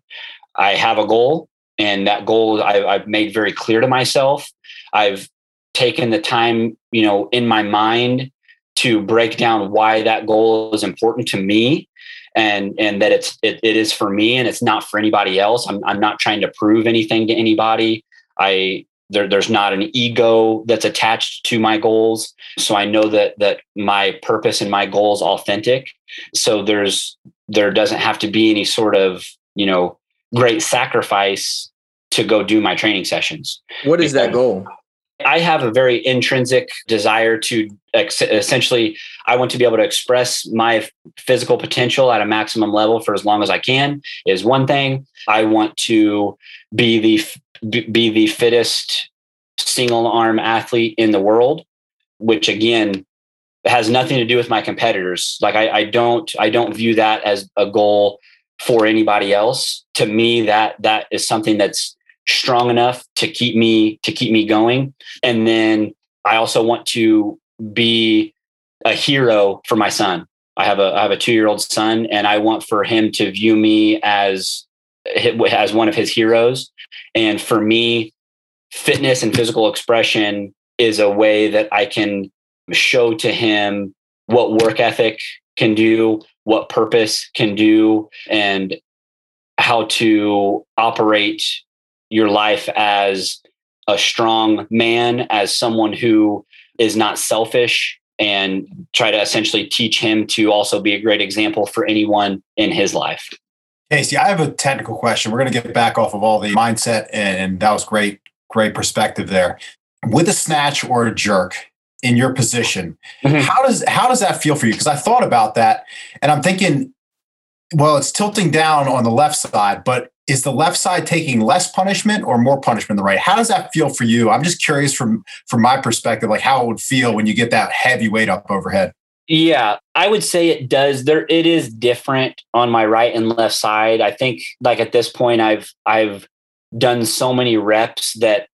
I have a goal, and that goal I, I've made very clear to myself. I've taken the time, you know, in my mind to break down why that goal is important to me and and that it's it, it is for me and it's not for anybody else I'm, I'm not trying to prove anything to anybody i there, there's not an ego that's attached to my goals. So i know that that my purpose and my goal is authentic. So there's there doesn't have to be any sort of you know great sacrifice to go do my training sessions. What is that goal? I have a very intrinsic desire to ex- essentially, I want to be able to express my physical potential at a maximum level for as long as I can, is one thing. I want to be the be the fittest single arm athlete in the world, which again has nothing to do with my competitors. Like I, I don't I don't view that as a goal for anybody else. To me, that that is something that's strong enough to keep me to keep me going. And then I also want to be a hero for my son. I have a I have a two year old son, and I want for him to view me as as one of his heroes. And for me, fitness and physical expression is a way that I can show to him what work ethic can do, what purpose can do, and how to operate your life as a strong man, as someone who is not selfish, and try to essentially teach him to also be a great example for anyone in his life. Casey, I have a technical question. We're going to get back off of all the mindset, and that was great, great perspective there. With a snatch or a jerk in your position, mm-hmm. how does how does that feel for you? Because I thought about that, and I'm thinking, well, it's tilting down on the left side, but is the left side taking less punishment or more punishment than the right? How does that feel for you? I'm just curious from from my perspective, like how it would feel when you get that heavy weight up overhead. Yeah, I would say it does. There, it is different on my right and left side. I think, like at this point, I've I've done so many reps that,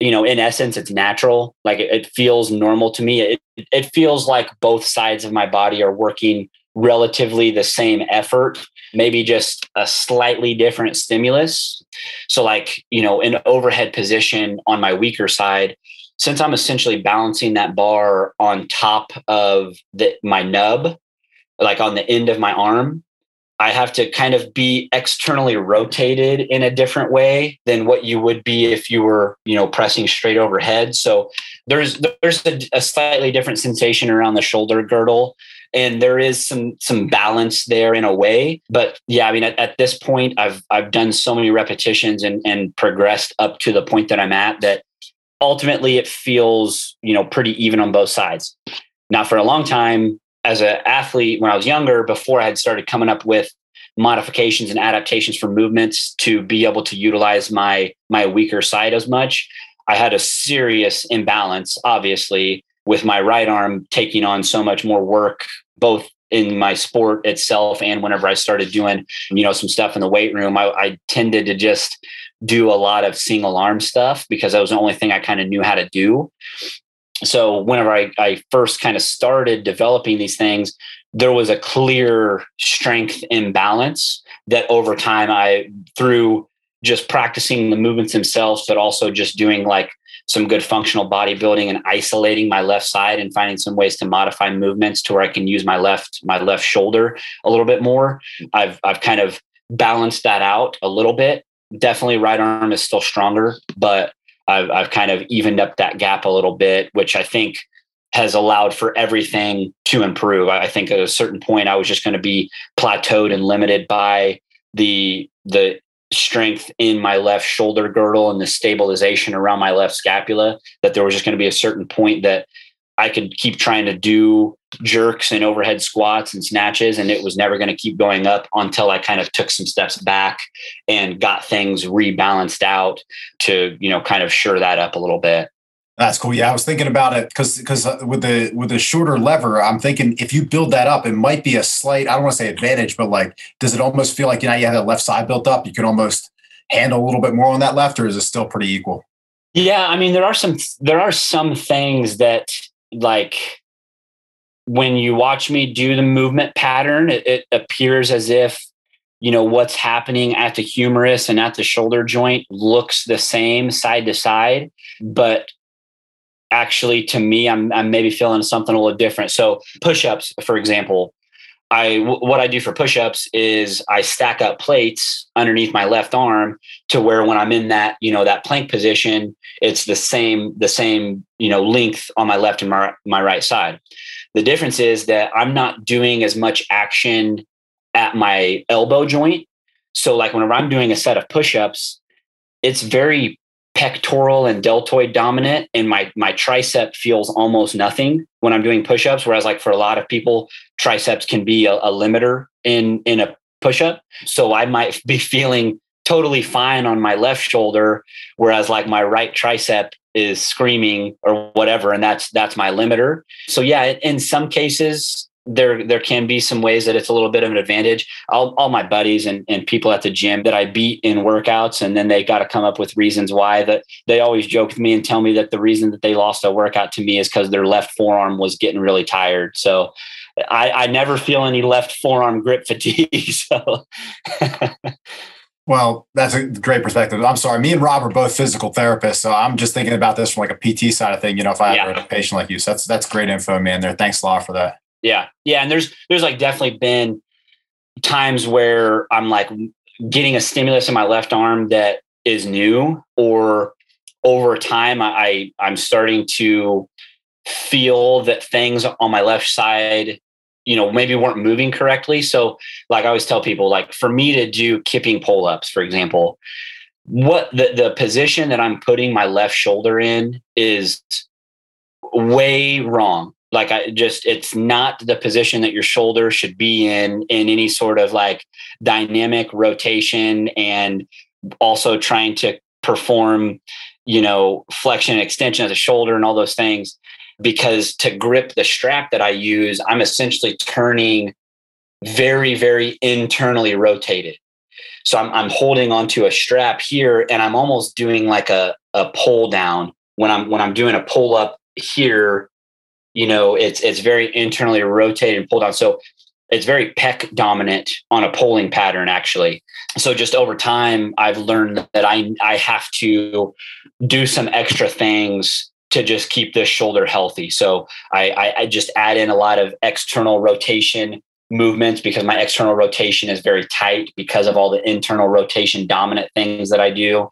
you know, in essence, it's natural. Like it, it feels normal to me. It it feels like both sides of my body are working relatively the same effort, maybe just a slightly different stimulus. So, like you know, in overhead position on my weaker side, since I'm essentially balancing that bar on top of the, my nub, like on the end of my arm, I have to kind of be externally rotated in a different way than what you would be if you were, you know, pressing straight overhead. So there's there's a, a slightly different sensation around the shoulder girdle and there is some some balance there in a way but yeah i mean at, at, this point i've i've done so many repetitions and and progressed up to the point that i'm at that ultimately it feels you know pretty even on both sides. Now for a long time as an athlete when i was younger before i had started coming up with modifications and adaptations for movements to be able to utilize my my weaker side as much i had a serious imbalance obviously with my right arm taking on so much more work both in my sport itself and whenever i started doing you know some stuff in the weight room. I, I tended to just do a lot of single arm stuff because that was the only thing I kind of knew how to do. So whenever I, I first kind of started developing these things, there was a clear strength imbalance that over time I through just practicing the movements themselves, but also just doing like some good functional bodybuilding and isolating my left side and finding some ways to modify movements to where I can use my left my left shoulder a little bit more. I've I've kind of balanced that out a little bit definitely right arm is still stronger, but I've, I've kind of evened up that gap a little bit, which I think has allowed for everything to improve. I think at a certain point, I was just going to be plateaued and limited by the the strength in my left shoulder girdle and the stabilization around my left scapula. That there was just going to be a certain point that I could keep trying to do jerks and overhead squats and snatches, and it was never going to keep going up until I kind of took some steps back and got things rebalanced out to, you know, kind of sure that up a little bit. That's cool. Yeah, I was thinking about it because because uh, with the with the shorter lever, I'm thinking if you build that up, it might be a slight. I don't want to say advantage, but like, does it almost feel like you know you have that left side built up? You can almost handle a little bit more on that left, or is it still pretty equal? Yeah, I mean there are some there are some things that like when you watch me do the movement pattern, it, it, appears as if you know what's happening at the humerus and at the shoulder joint looks the same side to side, but actually to me I'm, I'm maybe feeling something a little different. So push-ups, for example, I what I do for push-ups is I stack up plates underneath my left arm to where when I'm in that you know that plank position, it's the same the same you know length on my left and my my right side. The difference is that I'm not doing as much action at my elbow joint. So like whenever I'm doing a set of push-ups, it's very pectoral and deltoid dominant and my my tricep feels almost nothing when i'm doing push-ups whereas like for a lot of people triceps can be a, a limiter in in a push-up. So i might be feeling totally fine on my left shoulder whereas like my right tricep is screaming or whatever and that's that's my limiter. So yeah in some cases there there can be some ways that it's a little bit of an advantage. All, all my buddies and, and people at the gym that I beat in workouts, and then they got to come up with reasons why that they always joke with me and tell me that the reason that they lost a workout to me is because their left forearm was getting really tired. So I, I never feel any left forearm grip (laughs) fatigue. So (laughs) Well, that's a great perspective. I'm sorry. Me and Rob are both physical therapists, so I'm just thinking about this from like a PT side of thing. You know, if I yeah. have a patient like you, so that's that's great info, man. There, thanks a lot for that. Yeah. Yeah. And there's there's like definitely been times where I'm like getting a stimulus in my left arm that is new or over time I, I am starting to feel that things on my left side you know maybe weren't moving correctly so like i always tell people like for me to do kipping pull ups for example what the the position that i'm putting my left shoulder in is way wrong like I just it's not the position that your shoulder should be in in any sort of like dynamic rotation and also trying to perform, you know, flexion and extension of the shoulder and all those things because to grip the strap that I use, I'm essentially turning very, very internally rotated. So I'm, I'm holding onto a strap here and I'm almost doing like a, a pull down when I'm when I'm doing a pull up here, you know, it's it's very internally rotated and pulled down. So it's very pec dominant on a pulling pattern actually. So just over time I've learned that I I have to do some extra things to just keep this shoulder healthy. So I, I, I just add in a lot of external rotation movements because my external rotation is very tight because of all the internal rotation dominant things that I do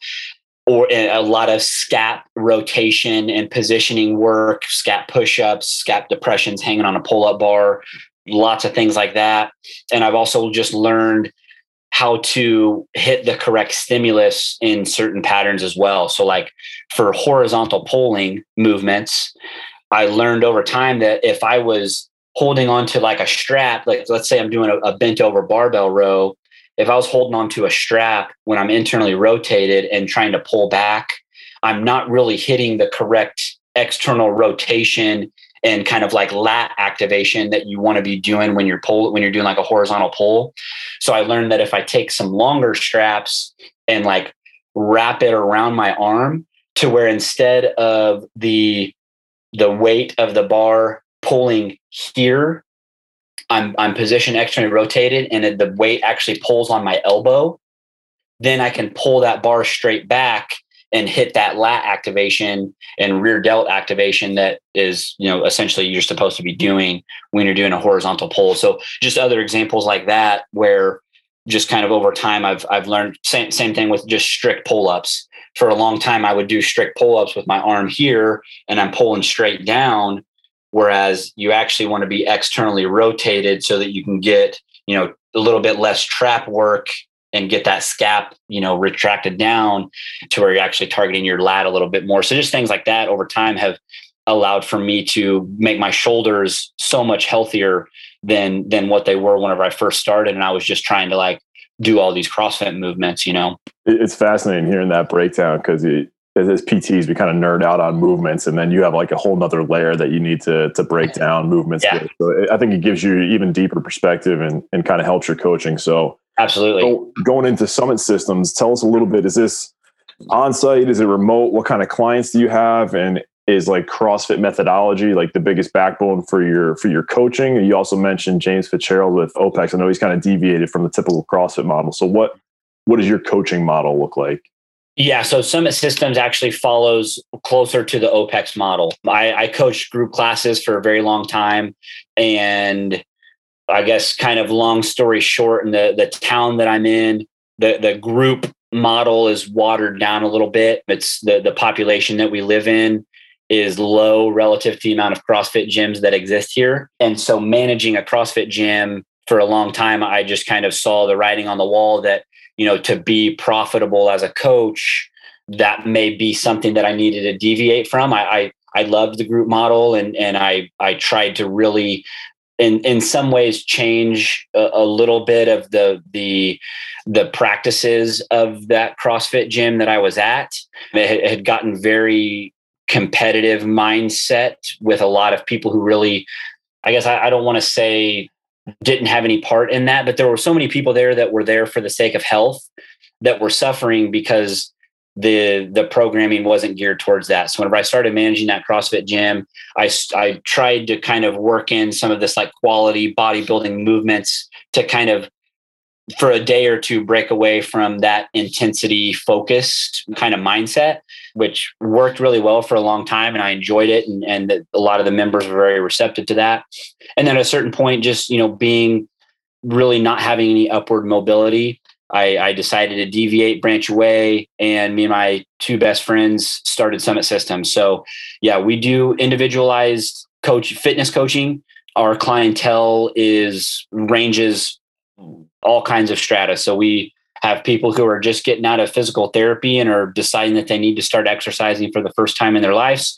or a lot of scap rotation and positioning work, scap push-ups, scap depressions hanging on a pull-up bar, lots of things like that. And I've also just learned how to hit the correct stimulus in certain patterns as well. So, like for horizontal pulling movements, I learned over time that if I was holding on to like a strap, like let's say I'm doing a, a bent over barbell row, if I was holding on to a strap when I'm internally rotated and trying to pull back, I'm not really hitting the correct external rotation and kind of like lat activation that you want to be doing when you're pull when you're doing like a horizontal pull. So I learned that if I take some longer straps and like wrap it around my arm to where instead of the the weight of the bar pulling here, I'm I'm positioned externally rotated and the weight actually pulls on my elbow, then I can pull that bar straight back and hit that lat activation and rear delt activation that is, you know, essentially you're supposed to be doing when you're doing a horizontal pull. So just other examples like that where just kind of over time I've I've learned same same thing with just strict pull-ups. For a long time I would do strict pull-ups with my arm here and I'm pulling straight down whereas you actually want to be externally rotated so that you can get, you know, a little bit less trap work and get that scap, you know, retracted down to where you're actually targeting your lat a little bit more. So just things like that over time have allowed for me to make my shoulders so much healthier than than what they were whenever I first started. And I was just trying to like do all these CrossFit movements, you know. It's fascinating hearing that breakdown because as PTs, we kind of nerd out on movements, and then you have like a whole nother layer that you need to to break down movements. Yeah. So I think it gives you even deeper perspective and and kind of helps your coaching. So Absolutely. So going into Summit Systems, tell us a little bit. Is this on site? Is it remote? What kind of clients do you have? And is like CrossFit methodology like the biggest backbone for your for your coaching? And you also mentioned James Fitzgerald with OPEX. I know he's kind of deviated from the typical CrossFit model. So what what does your coaching model look like? Yeah, so Summit Systems actually follows closer to the OPEX model. I, I coached group classes for a very long time, and I guess kind of long story short, in the the town that I'm in, the the group model is watered down a little bit. It's the the population that we live in is low relative to the amount of CrossFit gyms that exist here. And so managing a CrossFit gym for a long time, I just kind of saw the writing on the wall that, you know, to be profitable as a coach, that may be something that I needed to deviate from. I, I I loved the group model and and I I tried to really in in some ways change a, a, little bit of the the the practices of that CrossFit gym that I was at. It had gotten very competitive mindset with a lot of people who really, I guess I, I don't want to say didn't have any part in that, but there were so many people there that were there for the sake of health that were suffering because the the programming wasn't geared towards that. So whenever I started managing that CrossFit gym, I I tried to kind of work in some of this like quality bodybuilding movements to kind of for a day or two break away from that intensity focused kind of mindset which worked really well for a long time and i enjoyed it and, and a lot of the members were very receptive to that and then at a certain point just you know being really not having any upward mobility I, I, decided to deviate, branch away, and me and my two best friends started Summit Systems. So, yeah, we do individualized coach fitness coaching. Our clientele is ranges all kinds of strata. So we have people who are just getting out of physical therapy and are deciding that they need to start exercising for the first time in their lives.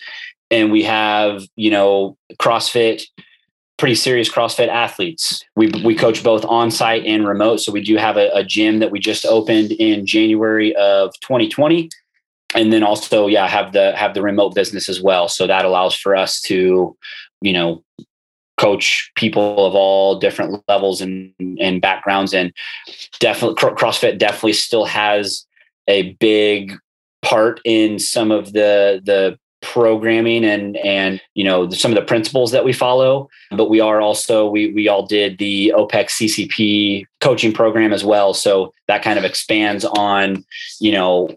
and we have you know CrossFit pretty serious CrossFit athletes. We we coach both on site and remote. So we do have a, a, gym that we just opened in January of 2020, and then also yeah have the have the remote business as well. So that allows for us to you know coach people of all different levels and and backgrounds. And definitely CrossFit definitely still has a big part in some of the the programming and and you know some of the principles that we follow. But we are also we we all did the OPEX CCP coaching program as well. So that kind of expands on you know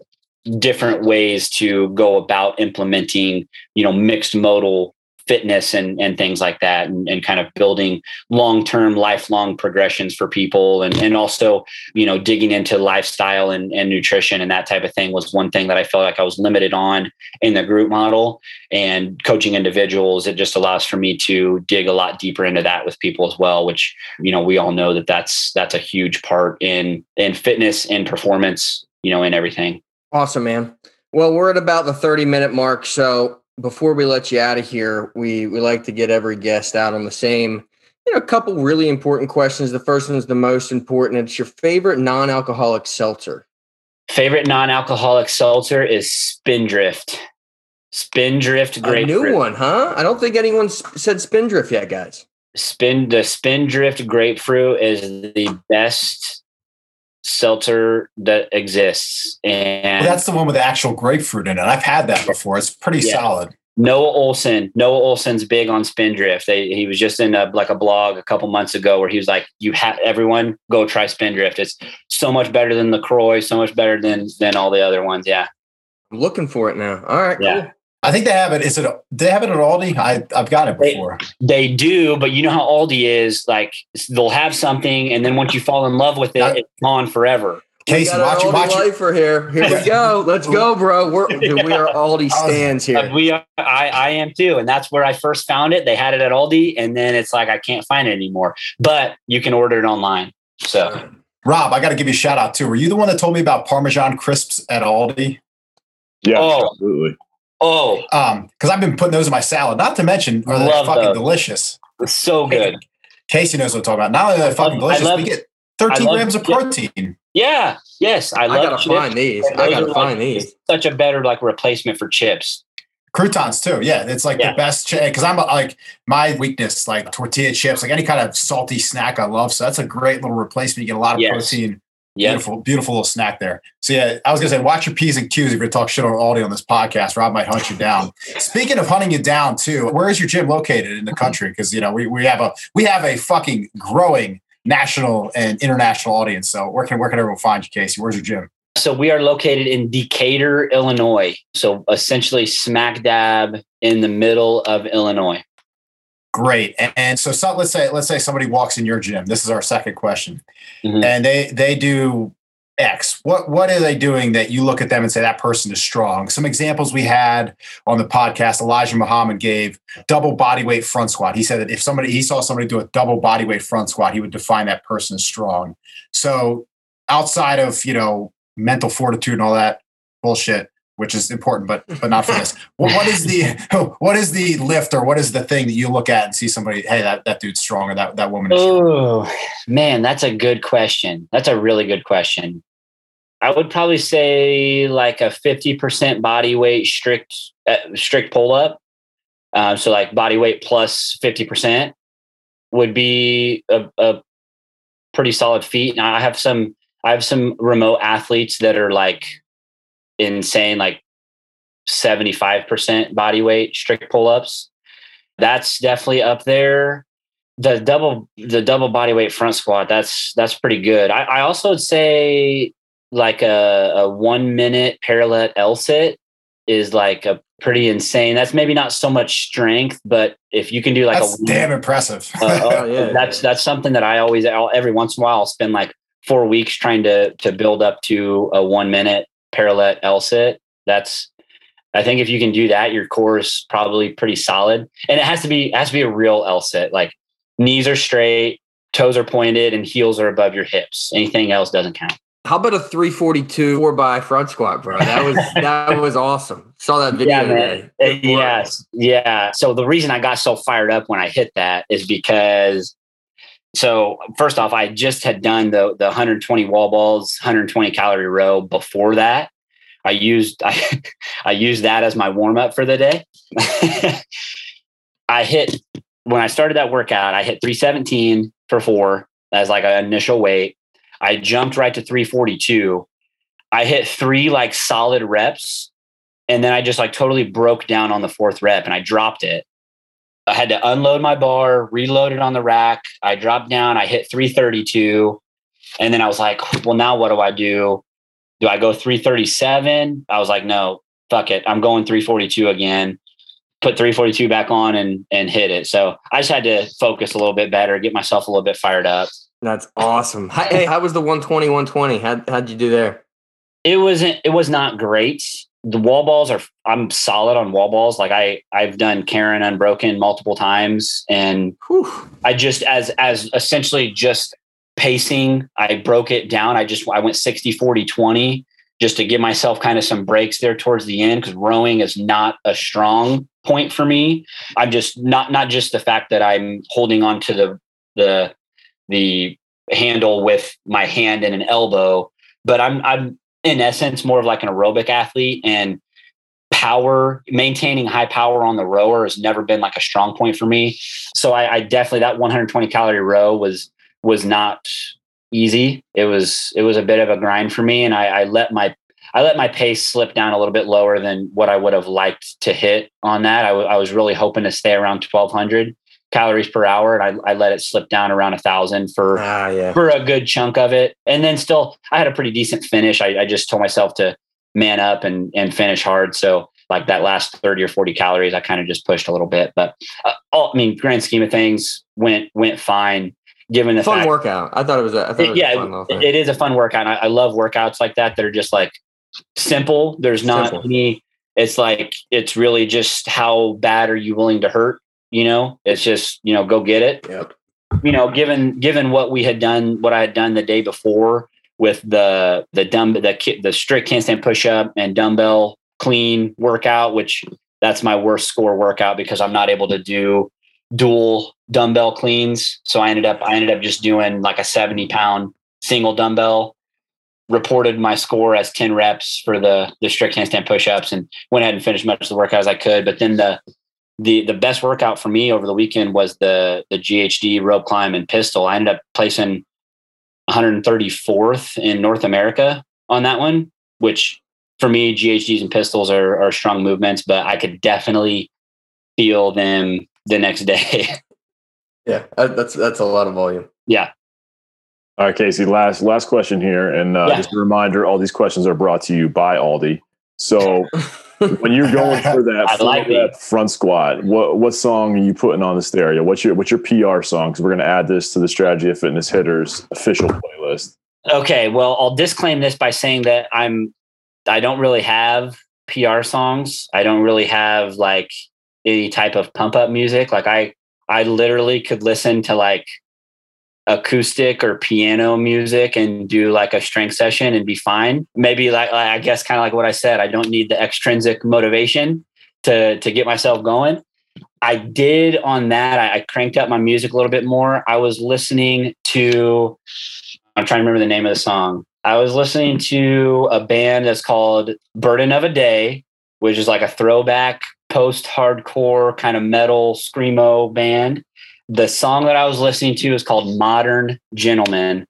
different ways to go about implementing you know mixed modal fitness and, and things like that and, and kind of building long-term lifelong progressions for people and, and also you know digging into lifestyle and, and nutrition and that type of thing was one thing that i felt like i was limited on in the group model and coaching individuals it just allows for me to dig a lot deeper into that with people as well which you know we all know that that's that's a huge part in in fitness and performance you know in everything. Awesome man. Well we're at about the 30 minute mark so before we let you out of here, we we like to get every guest out on the same, you know, a couple really important questions. The first one is the most important. It's your favorite non-alcoholic seltzer. Favorite non-alcoholic seltzer is Spindrift. Spindrift grapefruit. A new one, huh? I don't think anyone said Spindrift yet, guys. Spin the Spindrift grapefruit is the best seltzer that exists. And well, that's the one with the actual grapefruit in it. I've had that before. It's pretty yeah. solid. Noah Olson. Noah Olson's big on Spindrift. They, he was just in a, like a blog a couple months ago where he was like, "You have everyone go try Spindrift. It's so much better than the Croix, So much better than than all the other ones." Yeah, I'm looking for it now. All right, yeah. Cool. I think they have it. Is it? They have it at Aldi. I I've got it before. They, they, do, but you know how Aldi is. Like they'll have something, and then once you fall in love with it, it's gone forever. Casey, watch it. Watch lifer here. Here we (laughs) go. Let's go, bro. We're we are Aldi (laughs) stands here. We are. I I am too, and that's where I first found it. They had it at Aldi, and then it's like I can't find it anymore. But you can order it online. So, Rob, I got to give you a shout out too. Were you the one that told me about Parmesan crisps at Aldi? Yeah, oh, absolutely. Oh, um, because I've been putting those in my salad. Not to mention, are they fucking those. delicious? It's so good. Casey knows what I'm talking about. Not only are they fucking delicious, love, we get 13 grams of protein. Yeah. Yes. I, I gotta chips. find these. I gotta find like, these. Such a better like replacement for chips. Croutons too. Yeah. It's like yeah. the best because I'm like my weakness, like tortilla chips, like any kind of salty snack I love. So that's a great little replacement. You get a lot of yes. protein Yep. Beautiful, beautiful little snack there. So yeah, I was gonna say, watch your P's and Q's if you're talk shit on Aldi on this podcast. Rob might hunt you down. Speaking of hunting you down too, where is your gym located in the country? Because you know we, we have a we have a fucking growing national and international audience. So where can where can everyone find you, Casey? Where's your gym? So we are located in Decatur, Illinois. So essentially smack dab in the middle of Illinois. Great. And, and so, so, let's say let's say somebody walks in your gym. This is our second question, mm-hmm. and they they do X. What what are they doing that you look at them and say that person is strong? Some examples we had on the podcast. Elijah Muhammad gave double bodyweight front squat. He said that if somebody he saw somebody do a double bodyweight front squat, he would define that person as strong. So outside of you know mental fortitude and all that bullshit, which is important, but but not for this. (laughs) What, what is the (laughs) what is the lift or what is the thing that you look at and see somebody? Hey, that that dude's strong or that that woman. Oh man, that's a good question. That's a really good question. I would probably say like a fifty percent body weight strict uh, strict pull up. Uh, so like body weight plus fifty percent would be a, a pretty solid feat. Now I have some I have some remote athletes that are like insane like 75% body weight strict pull-ups. That's definitely up there. The double the double body weight front squat that's that's pretty good. I, I also would say like a, a one minute parallel l sit is like a pretty insane. That's maybe not so much strength but if you can do like that's a damn impressive. (laughs) Uh, oh, yeah, that's that's something that i always I'll, every once in a while i'll spend like four weeks trying to to build up to a one minute parallel L sit. That's I think if you can do that, your core is probably pretty solid. And it has to be has to be a real L sit. Like knees are straight, toes are pointed, and heels are above your hips. Anything else doesn't count. How about a 342 four by front squat, bro? That was (laughs) that was awesome. Saw that video Yeah, today. Yes, yeah. So the reason I got so fired up when I hit that is because, so first off, I just had done the the 120 wall balls, 120 calorie row before that. I used (laughs) I, I used that as my warm up for the day. (laughs) I hit when I started that workout. I hit 317 for four as like an initial weight. I jumped right to 342. I hit three like solid reps and then I just like totally broke down on the fourth rep and I dropped it. I had to unload my bar, reload it on the rack. I dropped down, I hit 332. And then I was like, well, now what do I do? Do I go 337? I was like, no, fuck it. I'm going 342 again. Put 342 back on and and hit it. So I just had to focus a little bit better, get myself a little bit fired up. That's awesome. How, hey, how was the 120, 120? How, how'd you do there? it wasn't it was not great the wall balls are i'm solid on wall balls. Like i i've done karen unbroken multiple times and Whew. i just as as essentially just pacing i broke it down. I just i went 60 40 20 just to give myself kind of some breaks there towards the end because rowing is not a strong point for me. I'm just not not just the fact that i'm holding on to the the the handle with my hand and an elbow but i'm i'm in essence more of like an aerobic athlete and power maintaining high power on the rower has never been like a strong point for me. So I, I definitely that 120 calorie row was was not easy. It was it was a bit of a grind for me and i, I let my I let my pace slip down a little bit lower than what I would have liked to hit on that. I, w- I was really hoping to stay around 1200 calories per hour, and I, I let it slip down around a thousand for Ah, yeah. for a good chunk of it. And then still, I had a pretty decent finish. I, I just told myself to man up and and finish hard. So like that last 30 or 40 calories, I kind of just pushed a little bit. But uh, all, I mean, grand scheme of things went went fine. Given the Fun fact, workout. I thought it was. A, I thought it was yeah, a fun it is a fun workout. I, I love workouts like that that are just like simple. There's not Simple. any. It's like it's really just how bad are you willing to hurt? You know, it's just you know go get it. Yep. You know, given given what we had done, what I had done the day before with the the dumb the the strict handstand push up and dumbbell clean workout, which that's my worst score workout because I'm not able to do dual dumbbell cleans. So I ended up I ended up just doing like a 70 pound single dumbbell. Reported my score as 10 reps for the the strict handstand push-ups and went ahead and finished much of the workout as I could. But then the the the best workout for me over the weekend was the the GHD rope climb and pistol. I ended up placing 134th in North America on that one, which for me, GHDs and pistols are, are strong movements, but I could definitely feel them the next day. (laughs) Yeah. That's that's a lot of volume. yeah. All right, Casey. Last last question here, and uh, Yeah. just a reminder: all these questions are brought to you by Aldi. So (laughs) when you're going (laughs) for that, for like that front squat, what what song are you putting on the stereo? What's your what's your PR song? Because we're going to add this to the Strategy of Fitness Hitters official playlist. Okay, well, I'll disclaim this by saying that I'm I don't really have PR songs. I don't really have like any type of pump up music. Like I I literally could listen to like acoustic or piano music and do like a strength session and be fine. Maybe like like- I guess kind of like what I said, I don't need the extrinsic motivation to to get myself going. I did on that. I, I cranked up my music a little bit more. I was listening to I'm trying to remember the name of the song. I was listening to a band that's called Burden of a Day, which is like a throwback post hardcore kind of metal screamo band. The song that I was listening to is called Modern Gentleman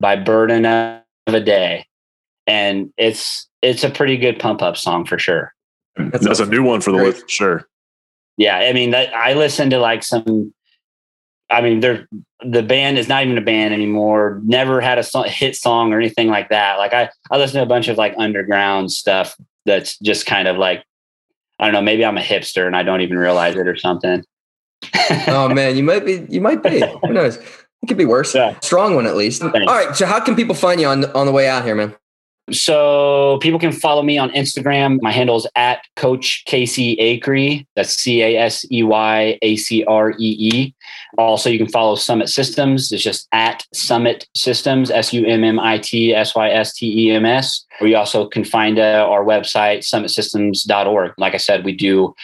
by Burden of a Day. And it's it's a pretty good pump up song for sure. That's That's, awesome. a new one for the Great. list, sure. Yeah, I mean that I listen to like some I mean they're the band is not even a band anymore. Never had a song, hit song or anything like that. Like I I listen to a bunch of like underground stuff that's just kind of like I don't know, maybe I'm a hipster and I don't even realize it or something. Oh man, you might be. You might be. Who knows? It could be worse. Yeah. Strong one at least. All Thanks. right. So how can people find you on on the way out here, man? So people can follow me on Instagram. My handle is at Coach Casey Acree. That's C A S E Y A C R E E. Also, you can follow Summit Systems. It's just at Summit Systems, S U M M I T S Y S T E M S. We also can find uh, our website, summitsystems.org. Like I said, we do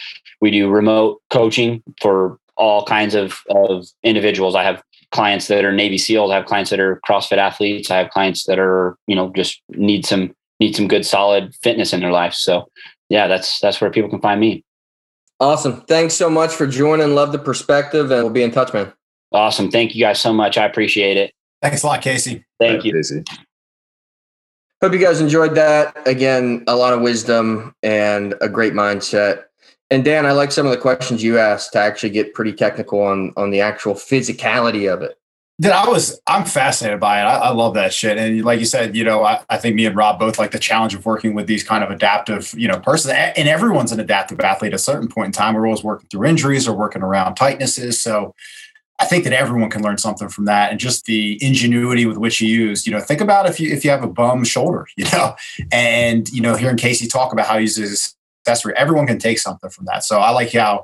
we do remote coaching for all kinds of, of individuals. I have clients that are Navy SEALs. I have clients that are CrossFit athletes. I have clients that are, you know, just need some need some good solid fitness in their life. So yeah, that's that's where people can find me. Awesome. Thanks so much for joining. Love the perspective and we'll be in touch, man. Awesome. Thank you guys so much. I appreciate it. Thanks a lot, Casey. Thank Right, you. Casey. Hope you guys enjoyed that. Again, a lot of wisdom and a great mindset. And Dan, I like some of the questions you asked to actually get pretty technical on on the actual physicality of it. Dude, I was I'm fascinated by it. I, I love that shit. And like you said, you know, I, I think me and Rob both like the challenge of working with these kind of adaptive, you know, person. And everyone's an adaptive athlete at a certain point in time. We're always working through injuries or working around tightnesses. So I think that everyone can learn something from that, and just the ingenuity with which you use. You know, think about if you if you have a bum shoulder, (laughs) you know, and you know, hearing Casey talk about how he uses his accessory, everyone can take something from that. So I like how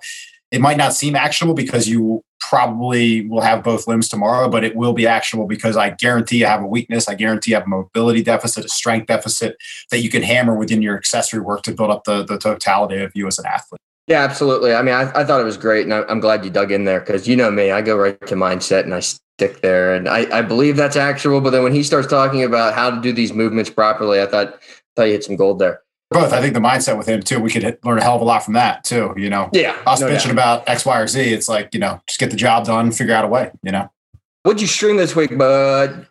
it might not seem actionable because you probably will have both limbs tomorrow, but it will be actionable because I guarantee you have a weakness. I guarantee you have a mobility deficit, a strength deficit that you can hammer within your accessory work to build up the, the totality of you as an athlete. Yeah, absolutely. I mean, I, I thought it was great, and I, I'm glad you dug in there because you know me, I go right to mindset and I stick there, and I, I believe that's actual. But then when he starts talking about how to do these movements properly, I thought I thought you hit some gold there. Both, I think the mindset with him too, we could learn a hell of a lot from that too. You know, Yeah, us no bitching doubt. about X, Y, or Z, it's like, you know, just get the job done, figure out a way, you know? What'd you stream this week, bud?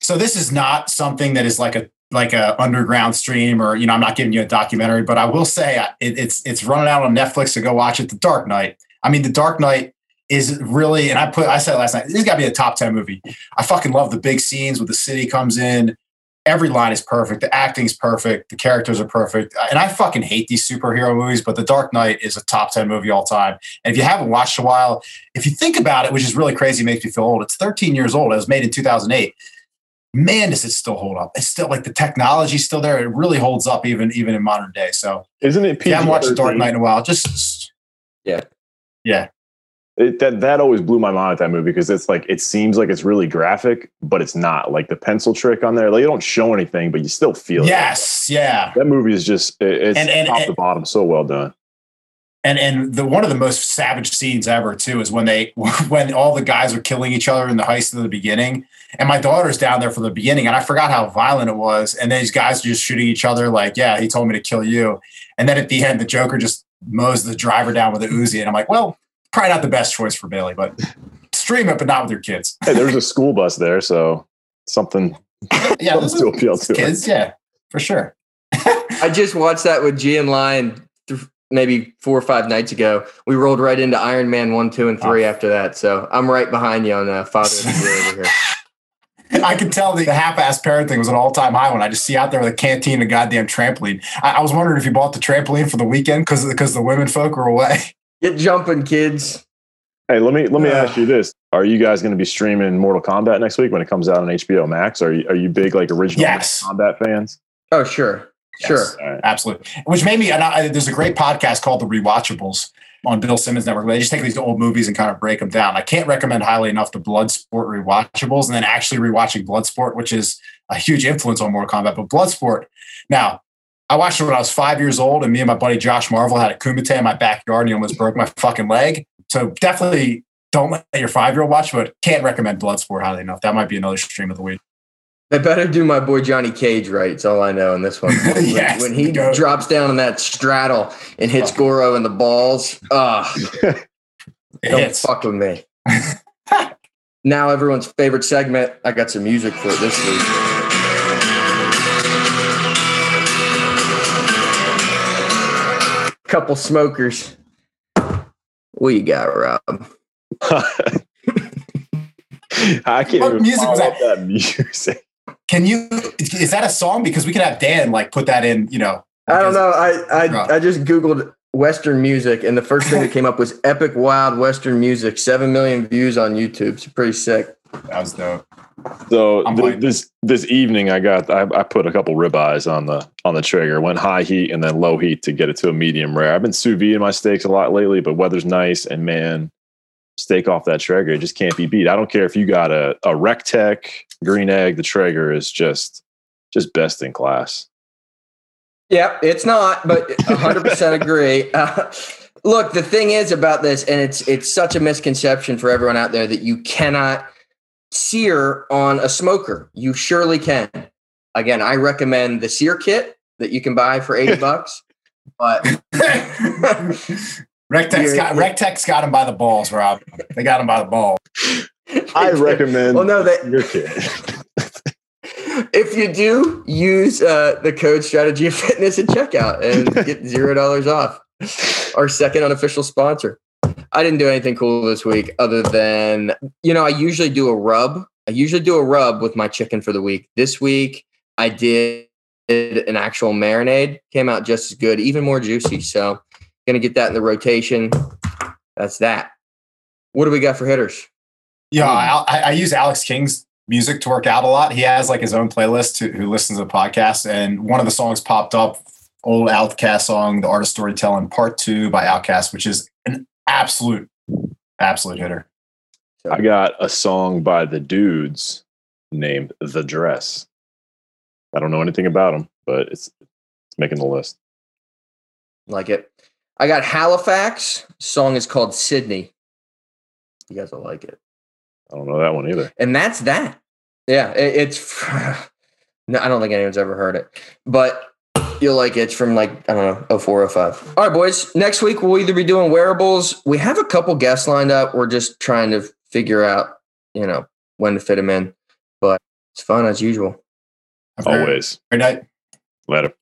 So this is not something that is like a like a underground stream or you know I'm not giving you a documentary, but I will say it, it's it's running out on Netflix to go watch it. The Dark Knight. I mean, The Dark Knight is really, and I put I said last night, this got to be a top ten movie. I fucking love the big scenes where the city comes in. Every line is perfect. The acting's perfect. The characters are perfect. Uh, and I fucking hate these superhero movies, but The Dark Knight is a top 10 movie all time. And if you haven't watched a while, if you think about it, which is really crazy, makes me feel old. It's 13 years old. It was made in 2008 man, does it still hold up? It's still like the technology's still there. It really holds up even even in modern day. So Isn't it if you haven't watched The Dark Knight in a while, just Yeah. yeah, It, that that always blew my mind with that movie because it's like it seems like it's really graphic, but it's not. Like the pencil trick on there, like you don't show anything, but you still feel it. yes, yeah. That movie is just it- it's And- and- top and- to bottom so well done. And and the one of the most savage scenes ever too is when they (laughs) when all the guys are killing each other in the heist in the beginning. And my daughter's down there from the beginning, and I forgot how violent it was. And these guys are just shooting each other, like, yeah, he told me to kill you. And then at the end, the Joker just mows the driver down with a Uzi, and I'm like, well, probably not the best choice for Bailey, but stream it, but not with your kids. Hey, there was a school bus there, so something (laughs) yeah, (laughs) something to appeal to. it. kids, yeah, for sure. (laughs) I just watched that with G and Lion th- maybe four or five nights ago. We rolled right into Iron Man one, two, and three after that. So I'm right behind you on uh, Father of the Year over here. I could tell the half-ass parent thing was an all-time high one. I just see out there with a canteen and a goddamn trampoline. I, I was wondering if you bought the trampoline for the weekend because because the women folk were away. Get jumping, kids. Hey, let me let me Uh. ask you this: Are you guys going to be streaming Mortal Kombat next week when it comes out on HBO Max? Are you are you big like original Yes. Mortal Kombat fans? Oh, sure. Sure. Yes. All right. Absolutely. Which made me, and I, there's a great podcast called The Rewatchables on Bill Simmons Network. They just take these old movies and kind of break them down. I can't recommend highly enough the Bloodsport Rewatchables and then actually rewatching Bloodsport, which is a huge influence on Mortal Kombat. But Bloodsport, now, I watched it when I was five years old, and me and my buddy Josh Marvel had a kumite in my backyard, and he almost broke my fucking leg. So definitely don't let your five year old watch, but can't recommend Bloodsport highly enough. That might be another stream of the week. They better do my boy Johnny Cage right. It's all I know in this one. (laughs) When, Yes, when he go. drops down in that straddle and hits Goro in the balls, ah, It don't hits. fuck with me. (laughs) now everyone's favorite segment. I got some music for it this week. Couple smokers. What you got, Rob? (laughs) I can't What even music was that? up that music. (laughs) Can you? Is that a song? Because we could have Dan like put that in. You know. I don't know. I Rob. I, I just googled Western music, and the first thing that came up was (laughs) epic wild Western music. Seven million views on YouTube. It's pretty sick. That was dope. So th- this this evening, I got I, I put a couple ribeyes on the on the Traeger. Went high heat and then low heat to get it to a medium rare. I've been sous vide my steaks a lot lately, but weather's nice and man, steak off that Traeger. It just can't be beat. I don't care if you got a, a Rectech green egg, the Traeger is just just best in class. Yeah, it's not, but 100% (laughs) agree. Uh, look, the thing is about this, and it's it's such a misconception for everyone out there that you cannot sear on a smoker. You surely can. Again, I recommend the sear kit that you can buy for 80 (laughs) bucks. But (laughs) Rectex got Rectex got him by the balls, Rob. They got him by the balls. I recommend Well, no, that your kit. If you do use uh, the code strategy of fitness at checkout and (laughs) get zero dollars off. Our second unofficial sponsor. I didn't do anything cool this week other than you know i usually do a rub. I usually do a rub with my chicken for the week. This week i did an actual marinade. Came out just as good even more juicy. So gonna get that in the rotation. That's that. What do we got for hitters? Yeah, I, I use Alex King's music to work out a lot. He has like his own playlist to, who listens to podcasts, and one of the songs popped up, old OutKast song, "The Art of Storytelling" Part Two by OutKast, which is an absolute, absolute hitter. I got a song by the dudes named The Dress. I don't know anything about them, but it's it's making the list. Like it. I got Halifax. Song is called Sydney. You guys will like it. I don't know that one either. And that's that. Yeah, it, it's. (laughs) no, I don't think anyone's ever heard it, but you'll like it. It's from like I don't know, 04, 05. All right, boys. Next week we'll either be doing wearables. We have a couple guests lined up. We're just trying to figure out, you know, when to fit them in. But it's fun as usual. Have a great- Always. great night. Later.